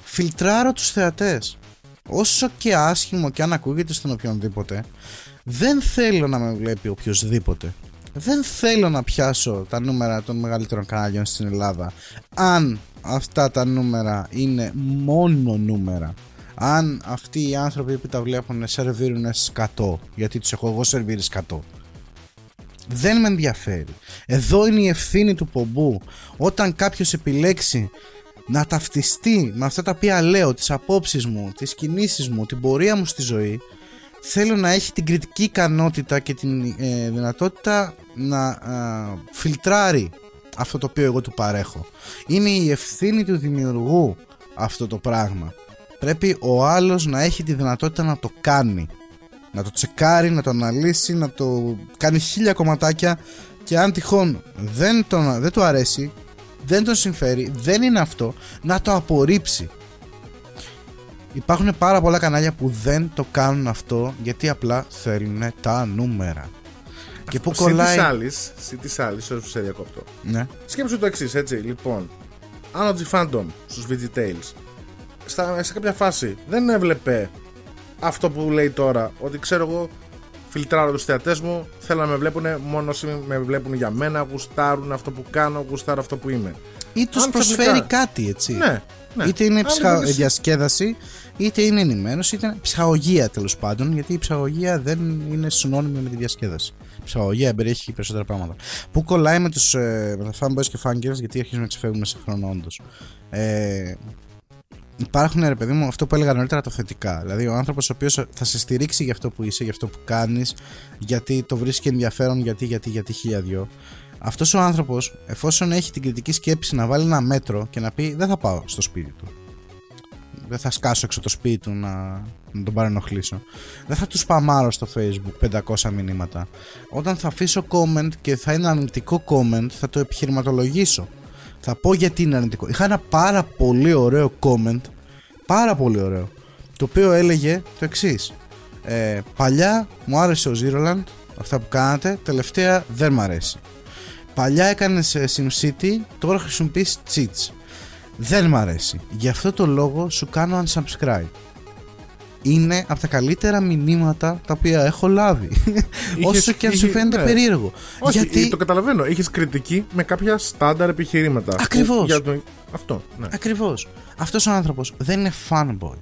Φιλτράρω τους θεατές. Όσο και άσχημο και αν ακούγεται στον οποιονδήποτε δεν θέλω να με βλέπει οποιοδήποτε δεν θέλω να πιάσω τα νούμερα των μεγαλύτερων κανάλιων στην Ελλάδα αν αυτά τα νούμερα είναι μόνο νούμερα. Αν αυτοί οι άνθρωποι που τα βλέπουν σερβίρουν σκατό γιατί τους έχω εγώ σερβίρει σκατό δεν με ενδιαφέρει. Εδώ είναι η ευθύνη του πομπού. Όταν κάποιος επιλέξει να ταυτιστεί με αυτά τα οποία λέω τις απόψεις μου, τις κινήσεις μου, την πορεία μου στη ζωή θέλω να έχει την κριτική ικανότητα και την ε, δυνατότητα να ε, φιλτράρει αυτό το οποίο εγώ του παρέχω. Είναι η ευθύνη του δημιουργού αυτό το πράγμα. Πρέπει ο άλλος να έχει τη δυνατότητα να το κάνει να το τσεκάρει, να το αναλύσει να το κάνει χίλια κομματάκια και αν τυχόν δεν, τον, δεν του αρέσει δεν τον συμφέρει, δεν είναι αυτό να το απορρίψει Υπάρχουν πάρα πολλά κανάλια που δεν το κάνουν αυτό γιατί απλά θέλουν τα νούμερα. Και που Συν της κολλάει. άλλης, συν της άλλης, sorry που σε διακόπτω. Ναι. Σκέψου το εξής, έτσι. Λοιπόν, αν ο G Phantom στους VG Tales στα, σε κάποια φάση δεν έβλεπε αυτό που λέει τώρα, ότι ξέρω εγώ Φιλτράρω τους θεατές μου. Θέλω να με βλέπουν μόνο όσοι με βλέπουν για μένα. Γουστάρουν αυτό που κάνω, γουστάρω αυτό που είμαι. Ή τους Αν προσφέρει ξαφνικά- κάτι, έτσι. Ναι, ναι. Είτε είναι Αν ψυχα... δεν μπορείς- διασκέδαση, είτε είναι ενημέρωση, είτε είναι ψυχαγωγία τέλος πάντων. Γιατί η ψυχαγωγία δεν είναι συνώνυμη με τη διασκέδαση. Η ψυχαγωγία περιέχει περισσότερα πράγματα. Πού κολλάει με, τους, ε, με τα fanboys και fangirls, γιατί αρχίζουμε να ξεφεύγουμε σε χρόνο όντως. Ε, υπάρχουν ρε παιδί μου αυτό που έλεγα νωρίτερα το θετικά. Δηλαδή ο άνθρωπος ο οποίος θα σε στηρίξει για αυτό που είσαι, για αυτό που κάνεις, γιατί το βρίσκει ενδιαφέρον, γιατί, γιατί, γιατί χίλια δυο. Αυτός ο άνθρωπος, εφόσον έχει την κριτική σκέψη να βάλει ένα μέτρο και να πει: Δεν θα πάω στο σπίτι του. Δεν θα σκάσω έξω το σπίτι του να, να τον παρενοχλήσω. Δεν θα τους σπαμάρω στο facebook 500 μηνύματα. Όταν θα αφήσω comment και θα είναι αρνητικό comment, θα το επιχειρηματολογήσω. Θα πω γιατί είναι αρνητικό. Είχα ένα πάρα πολύ ωραίο comment. Πάρα πολύ ωραίο. Το οποίο έλεγε το εξής. Ε, παλιά μου άρεσε ο Zeroland, αυτά που κάνατε. Τελευταία δεν μ' αρέσει. Παλιά έκανες SimCity, τώρα χρησιμοποιείς cheats. Δεν μ' αρέσει. Γι' αυτό το λόγο σου κάνω unsubscribe. Είναι από τα καλύτερα μηνύματα τα οποία έχω λάβει. Όσο και αν σου είχε- φαίνεται ναι. περίεργο. Όχι, Γιατί το καταλαβαίνω. Έχει κριτική με κάποια στάνταρ επιχειρήματα. Ακριβώς. Που Για το... Αυτό. Ναι. Ακριβώς. Αυτός ο άνθρωπος δεν είναι fanboy.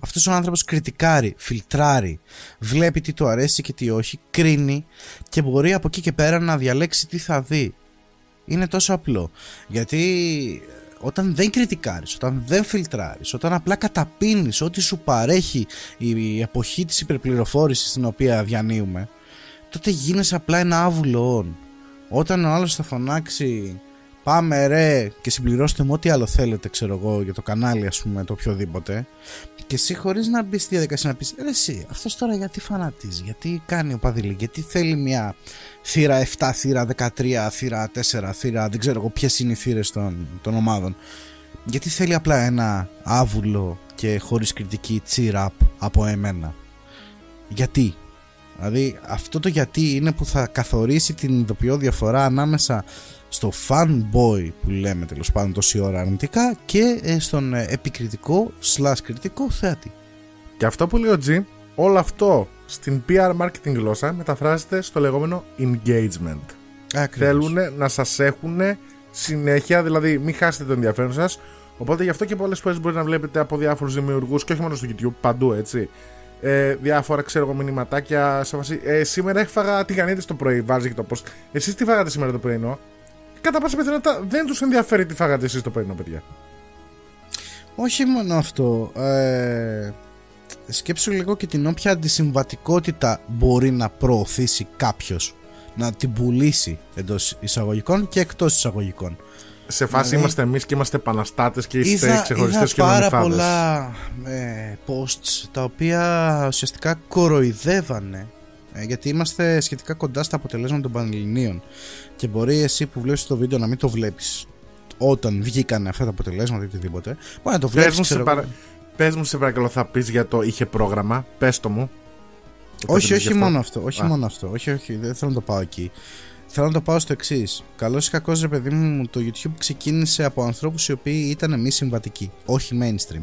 Αυτός ο άνθρωπος κριτικάρει, φιλτράρει, βλέπει τι του αρέσει και τι όχι, κρίνει και μπορεί από εκεί και πέρα να διαλέξει τι θα δει. Είναι τόσο απλό. Γιατί όταν δεν κριτικάρεις, όταν δεν φιλτράρεις, όταν απλά καταπίνεις ό,τι σου παρέχει η εποχή της υπερπληροφόρησης στην οποία διανύουμε, τότε γίνεσαι απλά ένα άβουλο όν. Όταν ο άλλος θα φωνάξει πάμε ρε και συμπληρώστε μου ό,τι άλλο θέλετε ξέρω εγώ για το κανάλι ας πούμε το οποιοδήποτε. Και εσύ χωρίς να μπεις στη διαδικασία να πεις ρε εσύ αυτός τώρα γιατί φανατίζει γιατί κάνει ο Παδηλή γιατί θέλει μια θύρα 7, θύρα 13, θύρα 4, θύρα δεν ξέρω εγώ ποιες είναι οι θύρες των, των ομάδων γιατί θέλει απλά ένα άβουλο και χωρίς κριτική cheer up από εμένα. Γιατί; Δηλαδή αυτό το γιατί είναι που θα καθορίσει την ειδοποιώ διαφορά ανάμεσα στο fanboy που λέμε τέλος πάντων τόση ώρα αρνητικά και ε, στον ε, επικριτικό slash κριτικό θεατή. Και αυτό που λέει ο G, όλο αυτό στην PR marketing γλώσσα μεταφράζεται στο λεγόμενο engagement. Ακριβώς. Θέλουν να σας έχουν συνέχεια, δηλαδή μην χάσετε το ενδιαφέρον σας. Οπότε γι' αυτό και πολλές φορές μπορεί να βλέπετε από διάφορους δημιουργούς και όχι μόνο στο YouTube, παντού έτσι. Ε, διάφορα ξέρω εγώ μηνυματάκια σε βάση. Ε, σήμερα έφαγα τηγανίτε το πρωί, βάζει και το πώ. Εσείς τι φάγατε σήμερα το πρωινό; Κατά πάσα πιθανότητα δεν τους ενδιαφέρει τι φάγατε εσείς το πρωινό, παιδιά. Όχι μόνο αυτό. Ε, σκέψου λίγο και την όποια αντισυμβατικότητα μπορεί να προωθήσει κάποιος. Να την πουλήσει εντός εισαγωγικών και εκτός εισαγωγικών. Σε φάση Δηλαδή, είμαστε εμείς και είμαστε επαναστάτες και είστε είδα, ξεχωριστές είδα και πάρα νομιφάδες. πολλά ε, posts τα οποία ουσιαστικά κοροϊδεύανε ε, γιατί είμαστε σχετικά κοντά στα αποτελέσματα των Πανελληνίων και μπορεί εσύ που βλέπεις το βίντεο να μην το βλέπεις όταν βγήκαν αυτά τα αποτελέσματα ή οτιδήποτε μπορεί να το Πες βλέπεις μου, σε ξέρω παρα... εγώ. Πες μου σε παρακαλώ θα πεις για το είχε πρόγραμμα Πες το μου Το όχι πες γι' όχι μόνο αυτό όχι Α. μόνο αυτό όχι όχι δεν θέλω να το πάω εκεί Θέλω να το πάω στο εξής. Καλό ή κακό, ρε παιδί μου, το YouTube ξεκίνησε από ανθρώπους οι οποίοι ήταν μη συμβατικοί, όχι mainstream.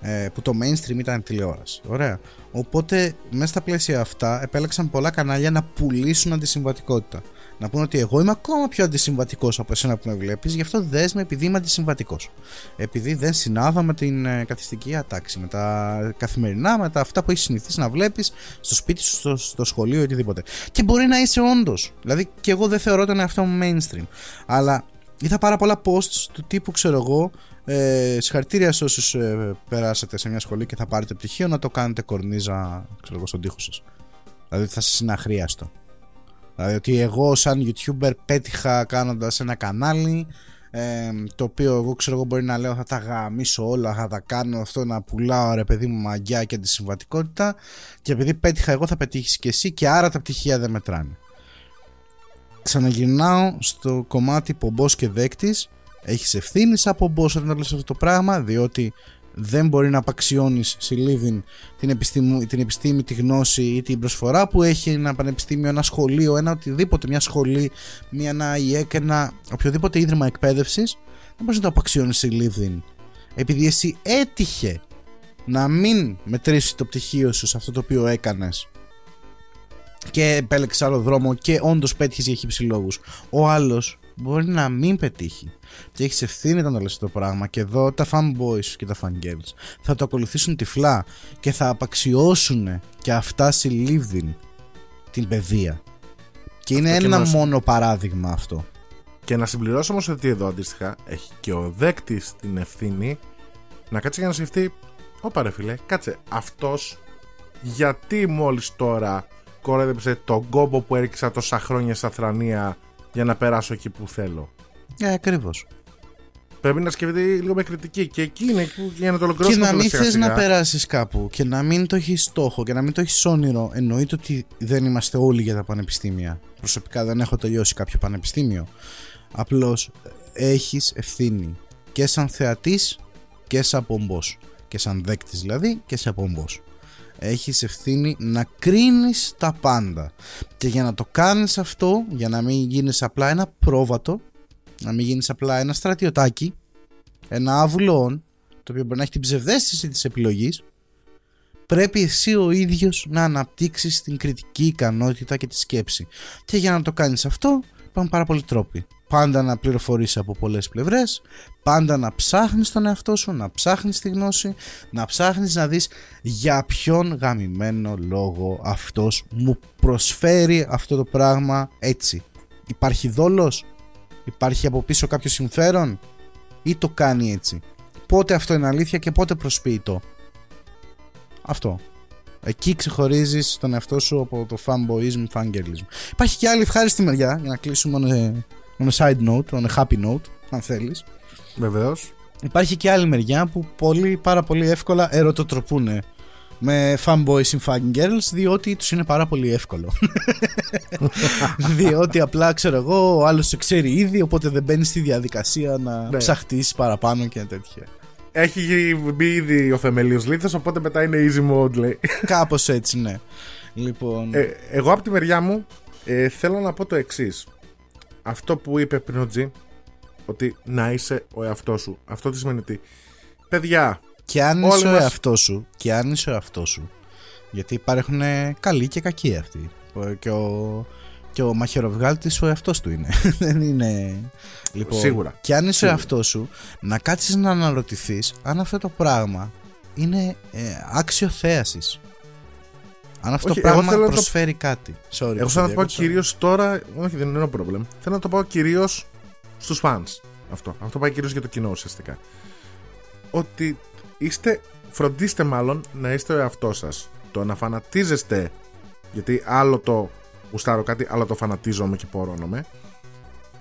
Ε, που το mainstream ήταν τηλεόραση. Ωραία. Οπότε, μέσα στα πλαίσια αυτά, επέλεξαν πολλά κανάλια να πουλήσουν αντισυμβατικότητα. Να πούνε ότι εγώ είμαι ακόμα πιο αντισυμβατικός από εσένα που με βλέπεις, γι' αυτό δες με επειδή είμαι αντισυμβατικός. Επειδή δεν συνάδω με την ε, καθιστική ατάξη, με τα καθημερινά, με τα αυτά που έχεις συνηθίσει να βλέπεις στο σπίτι σου, στο, στο σχολείο ή οτιδήποτε. Και μπορεί να είσαι όντως. Δηλαδή, και εγώ δεν θεωρώ τον εαυτό μου mainstream. Αλλά είδα πάρα πολλά posts του τύπου, ξέρω εγώ, ε, συγχαρητήρια σε όσους ε, περάσατε σε μια σχολή και θα πάρετε πτυχίο να το κάνετε κορνίζα ξέρω εγώ, στον τοίχο σας. Δηλαδή θα σας είναι αχρίαστο. Δηλαδή ότι εγώ σαν YouTuber πέτυχα κάνοντας ένα κανάλι ε, το οποίο εγώ ξέρω εγώ μπορεί να λέω θα τα γαμίσω όλα, θα τα κάνω αυτό να πουλάω ρε παιδί μου μαγιά και αντισυμβατικότητα και επειδή πέτυχα εγώ θα πετύχεις και εσύ και άρα τα πτυχία δεν μετράνε. Ξαναγυρνάω στο κομμάτι πομπός και δέκτης έχεις ευθύνης σαν πομπός όταν λες αυτό το πράγμα διότι δεν μπορεί να απαξιώνεις συλλήβην την επιστήμη, την επιστήμη, τη γνώση ή την προσφορά που έχει ένα πανεπιστήμιο, ένα σχολείο, ένα οτιδήποτε, μια σχολή, μια ένα ΙΕΚ, ένα οποιοδήποτε ίδρυμα εκπαίδευσης, δεν μπορείς να το απαξιώνεις συλλήβην. Επειδή εσύ έτυχε να μην μετρήσεις το πτυχίο σου σε αυτό το οποίο έκανες. Και επέλεξε άλλο δρόμο και όντως πέτυχε για χύψη λόγους. Ο άλλος μπορεί να μην πετύχει. Και έχεις ευθύνη όταν το λες το πράγμα. Και εδώ τα fanboys και τα fangirls θα το ακολουθήσουν τυφλά και θα απαξιώσουν και αυτά συλλήβδιν την παιδεία. Και είναι Αυτό και ένα να σου- μόνο παράδειγμα αυτό. Και να συμπληρώσω όμως ότι εδώ αντίστοιχα έχει και ο δέκτης την ευθύνη να κάτσει για να σκεφτεί. Ωπα ρε φίλε, κάτσε. Αυτός γιατί μόλις τώρα κορέδεψε τον κόμπο που έριξα τόσα χρόνια στα θρανία για να περάσω εκεί που θέλω. Ε, ακριβώς. Πρέπει να σκεφτεί λίγο με κριτική. Και εκεί είναι που για να το Και ολοκληρώσουμε. να το μην σιγά θες σιγά. να περάσεις κάπου και να μην το έχεις στόχο και να μην το έχεις όνειρο. Εννοείται ότι δεν είμαστε όλοι για τα πανεπιστήμια. Προσωπικά δεν έχω τελειώσει κάποιο πανεπιστήμιο. Απλώς έχεις ευθύνη και σαν θεατής και σαν πομπός. Και σαν δέκτης δηλαδή και σαν πομπός. Έχεις ευθύνη να κρίνεις τα πάντα. Και για να το κάνεις αυτό για να μην γίνεις απλά ένα πρόβατο να μην γίνεις απλά ένα στρατιωτάκι ένα άβουλο το οποίο μπορεί να έχει την ψευδέστηση της επιλογής πρέπει εσύ ο ίδιος να αναπτύξεις την κριτική ικανότητα και τη σκέψη. Και για να το κάνεις αυτό υπάρχουν πάρα πολλοί τρόποι πάντα να πληροφορείς από πολλές πλευρές πάντα να ψάχνεις τον εαυτό σου να ψάχνεις τη γνώση να ψάχνεις να δεις για ποιον γαμημένο λόγο αυτός μου προσφέρει αυτό το πράγμα έτσι υπάρχει δόλος; Υπάρχει από πίσω κάποιο συμφέρον; Ή το κάνει έτσι; Πότε αυτό είναι αλήθεια και πότε προσποιεί το; Αυτό. Εκεί ξεχωρίζεις τον εαυτό σου από το fanboyism, fangirlism. Υπάρχει και άλλη ευχάριστη μεριά για να κλείσουμε on a, on a side note, on a happy note, αν θέλεις. Βεβαίως. Υπάρχει και άλλη μεριά που πολύ, πάρα πολύ εύκολα ερωτοτροπούν με fanboys ή fangirls διότι τους είναι πάρα πολύ εύκολο. (laughs) διότι απλά ξέρω εγώ ο άλλος σε ξέρει ήδη οπότε δεν μπαίνει στη διαδικασία να Ναι. ψαχτείς παραπάνω και τέτοια. Έχει μπει ήδη ο θεμελίος λίθος, οπότε μετά είναι easy mode, λέει. Κάπως έτσι ναι. Λοιπόν, Ε, εγώ από τη μεριά μου ε, θέλω να πω το εξής. Αυτό που είπε πριν ο Τζι, ότι να είσαι ο εαυτός σου. Αυτό τι σημαίνει τι. Παιδιά, και αν όλοι είσαι ο μας- εαυτός σου, και αν είσαι ο εαυτός σου, γιατί υπάρχουν καλοί και κακοί αυτοί. Και ο, και ο μαχαιροβγάλτης ο εαυτός του είναι. (laughs) Δεν είναι. Λοιπόν, Σίγουρα. Και αν είσαι ο Σίγουρα. εαυτός σου, να κάτσεις να αναρωτηθείς αν αυτό το πράγμα είναι ε, άξιο θέασης. Αν αυτό Όχι, το εγώ πράγμα θέλω να το- προσφέρει κάτι. Sorry, εγώ που θέλω να σε το πω διάκοψα. κυρίως τώρα. Όχι, δεν είναι ένα πρόβλημα. Θέλω να το πω κυρίως στους fans. Αυτό. Αυτό πάει κυρίως για το κοινό ουσιαστικά. Ότι είστε. Φροντίστε μάλλον να είστε ο εαυτός σας. Το να φανατίζεστε. Γιατί άλλο το γουστάρω κάτι, άλλο το φανατίζομαι και πορώνομαι.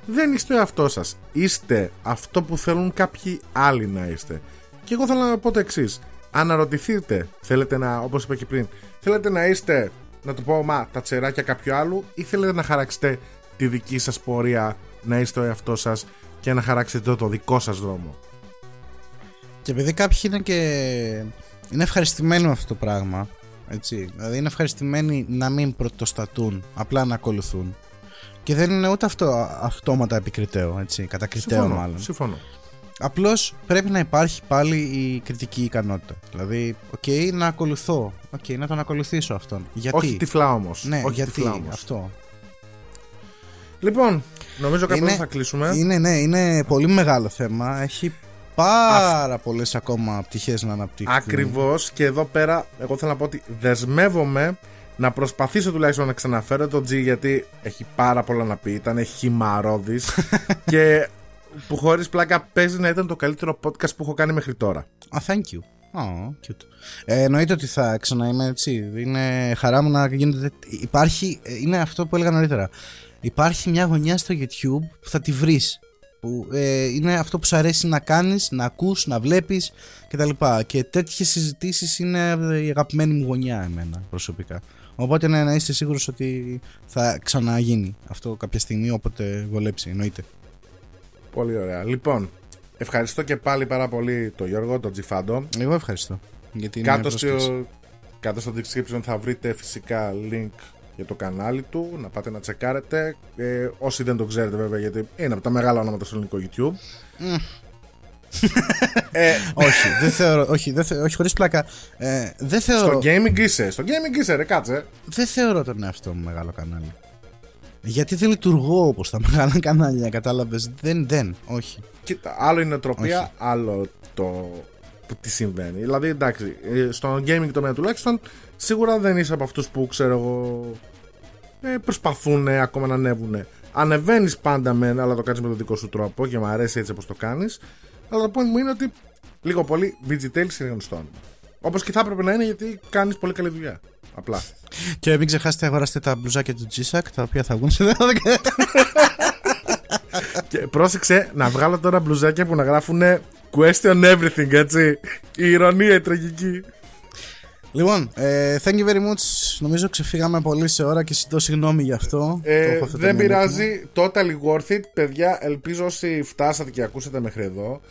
Δεν είστε ο εαυτός σας. Είστε αυτό που θέλουν κάποιοι άλλοι να είστε. Και εγώ θέλω να πω το εξής. Αναρωτηθείτε, θέλετε να, όπως είπα και πριν, θέλετε να είστε, να το πω, μα τα τσιράκια κάποιου άλλου, ή θέλετε να χαράξετε τη δική σας πορεία, να είστε ο εαυτός σας και να χαράξετε το δικό σας δρόμο; Και επειδή κάποιοι είναι και. είναι ευχαριστημένοι με αυτό το πράγμα. Έτσι. Δηλαδή είναι ευχαριστημένοι να μην πρωτοστατούν, απλά να ακολουθούν. Και δεν είναι ούτε αυτό αυτόματα επικριτέο, έτσι. Κατακριτέο Συμφωνώ. μάλλον. Συμφωνώ. Απλώς πρέπει να υπάρχει πάλι η κριτική ικανότητα. Δηλαδή, οκ, να ακολουθώ. Οκ, να τον ακολουθήσω αυτόν. Γιατί; Όχι τυφλά όμως. ναι, Όχι γιατί τυφλά όμως. αυτό. Λοιπόν, νομίζω κάπου Είναι- εδώ θα κλείσουμε. Είναι, ναι, είναι πολύ μεγάλο θέμα. Έχει πάρα πολλές ακόμα πτυχές να αναπτύξει. Ακριβώς και εδώ πέρα, εγώ θέλω να πω ότι δεσμεύομαι να προσπαθήσω τουλάχιστον να ξαναφέρω τον G γιατί έχει πάρα πολλά να πει. Ήταν χυμαρόδης (laughs) και που χωρίς πλάκα παίζει να ήταν το καλύτερο podcast που έχω κάνει μέχρι τώρα. Α, thank you. Oh, cute. Ε, εννοείται ότι θα ξαναείμαι έτσι. Είναι χαρά μου να γίνεται. Υπάρχει, ε, είναι αυτό που έλεγα νωρίτερα. Υπάρχει μια γωνιά στο YouTube που θα τη βρεις. Που ε, είναι αυτό που σου αρέσει να κάνεις, να ακούς, να βλέπεις κτλ. Και τέτοιες συζητήσεις είναι η αγαπημένη μου γωνιά εμένα προσωπικά. Οπότε ναι, να είστε σίγουρος ότι θα ξαναγίνει αυτό κάποια στιγμή όποτε βολέψει, εννοείται. Πολύ ωραία. Λοιπόν, ευχαριστώ και πάλι πάρα πολύ τον Γιώργο, τον Τζιφάντο. Εγώ ευχαριστώ. Γιατί είναι Κάτω πρόσκληση. στο, κάτω στο description θα βρείτε φυσικά link για το κανάλι του, να πάτε να τσεκάρετε. Ε, όσοι δεν το ξέρετε βέβαια, γιατί είναι από τα μεγάλα ονόματα στο ελληνικό YouTube. ε, (laughs) όχι, δεν θεωρώ. Όχι, δεν θε, όχι χωρίς πλάκα. Ε, δεν θεωρώ. στο gaming είσαι. Στο gaming είσαι, ρε, κάτσε. Δεν θεωρώ τον εαυτό μου μεγάλο κανάλι. Γιατί δεν λειτουργώ όπως τα μεγάλα (laughs) κανάλια, κατάλαβες; Δεν, δεν, όχι. Κοίτα, άλλο η νοοτροπία, Όχι. άλλο το που τι συμβαίνει. Δηλαδή, εντάξει, ε, στο gaming τομέα τουλάχιστον, σίγουρα δεν είσαι από αυτούς που ξέρω εγώ. Ε, προσπαθούν ακόμα να ανέβουν. Ανεβαίνεις πάντα μεν, αλλά το κάνεις με τον δικό σου τρόπο και μου αρέσει έτσι όπως το κάνεις. Αλλά το point μου είναι ότι λίγο πολύ VGTales είναι γνωστό. Όπως και θα έπρεπε να είναι γιατί κάνεις πολύ καλή δουλειά. Απλά. Και μην ξεχάσετε, αγοράστε τα μπλουζάκια του G-Sack, τα οποία θα βγουν σε 10 και πρόσεξε να βγάλω τώρα μπλουζάκια που να γράφουν question everything, έτσι. Η ηρωνία, η τραγική. Λοιπόν, ε, thank you very much. Νομίζω ξεφύγαμε πολύ σε ώρα και ζητώ συγγνώμη γι' αυτό. Ε, Το έχω αυτό το δεν μήνυμα. πειράζει. Totally worth it. Παιδιά, ελπίζω όσοι φτάσατε και ακούσατε μέχρι εδώ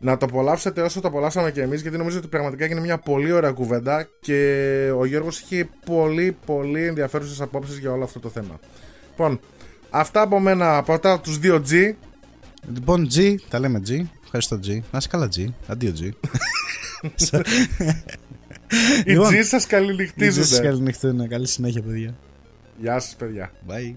να το απολαύσετε όσο το απολαύσαμε και εμείς γιατί νομίζω ότι πραγματικά έγινε μια πολύ ωραία κουβέντα και ο Γιώργος είχε πολύ πολύ ενδιαφέρουσες απόψεις για όλο αυτό το θέμα. Λοιπόν, αυτά από μένα από αυτά τους δύο G. Λοιπόν, G, τα λέμε G. Ευχαριστώ G. Να είσαι καλά G. Αντίο G. (laughs) Οι Λοιπόν, G σας Σας καληνυχτίζονται. καληνυχτούν. Καλή συνέχεια, παιδιά. Γεια σας παιδιά. Bye.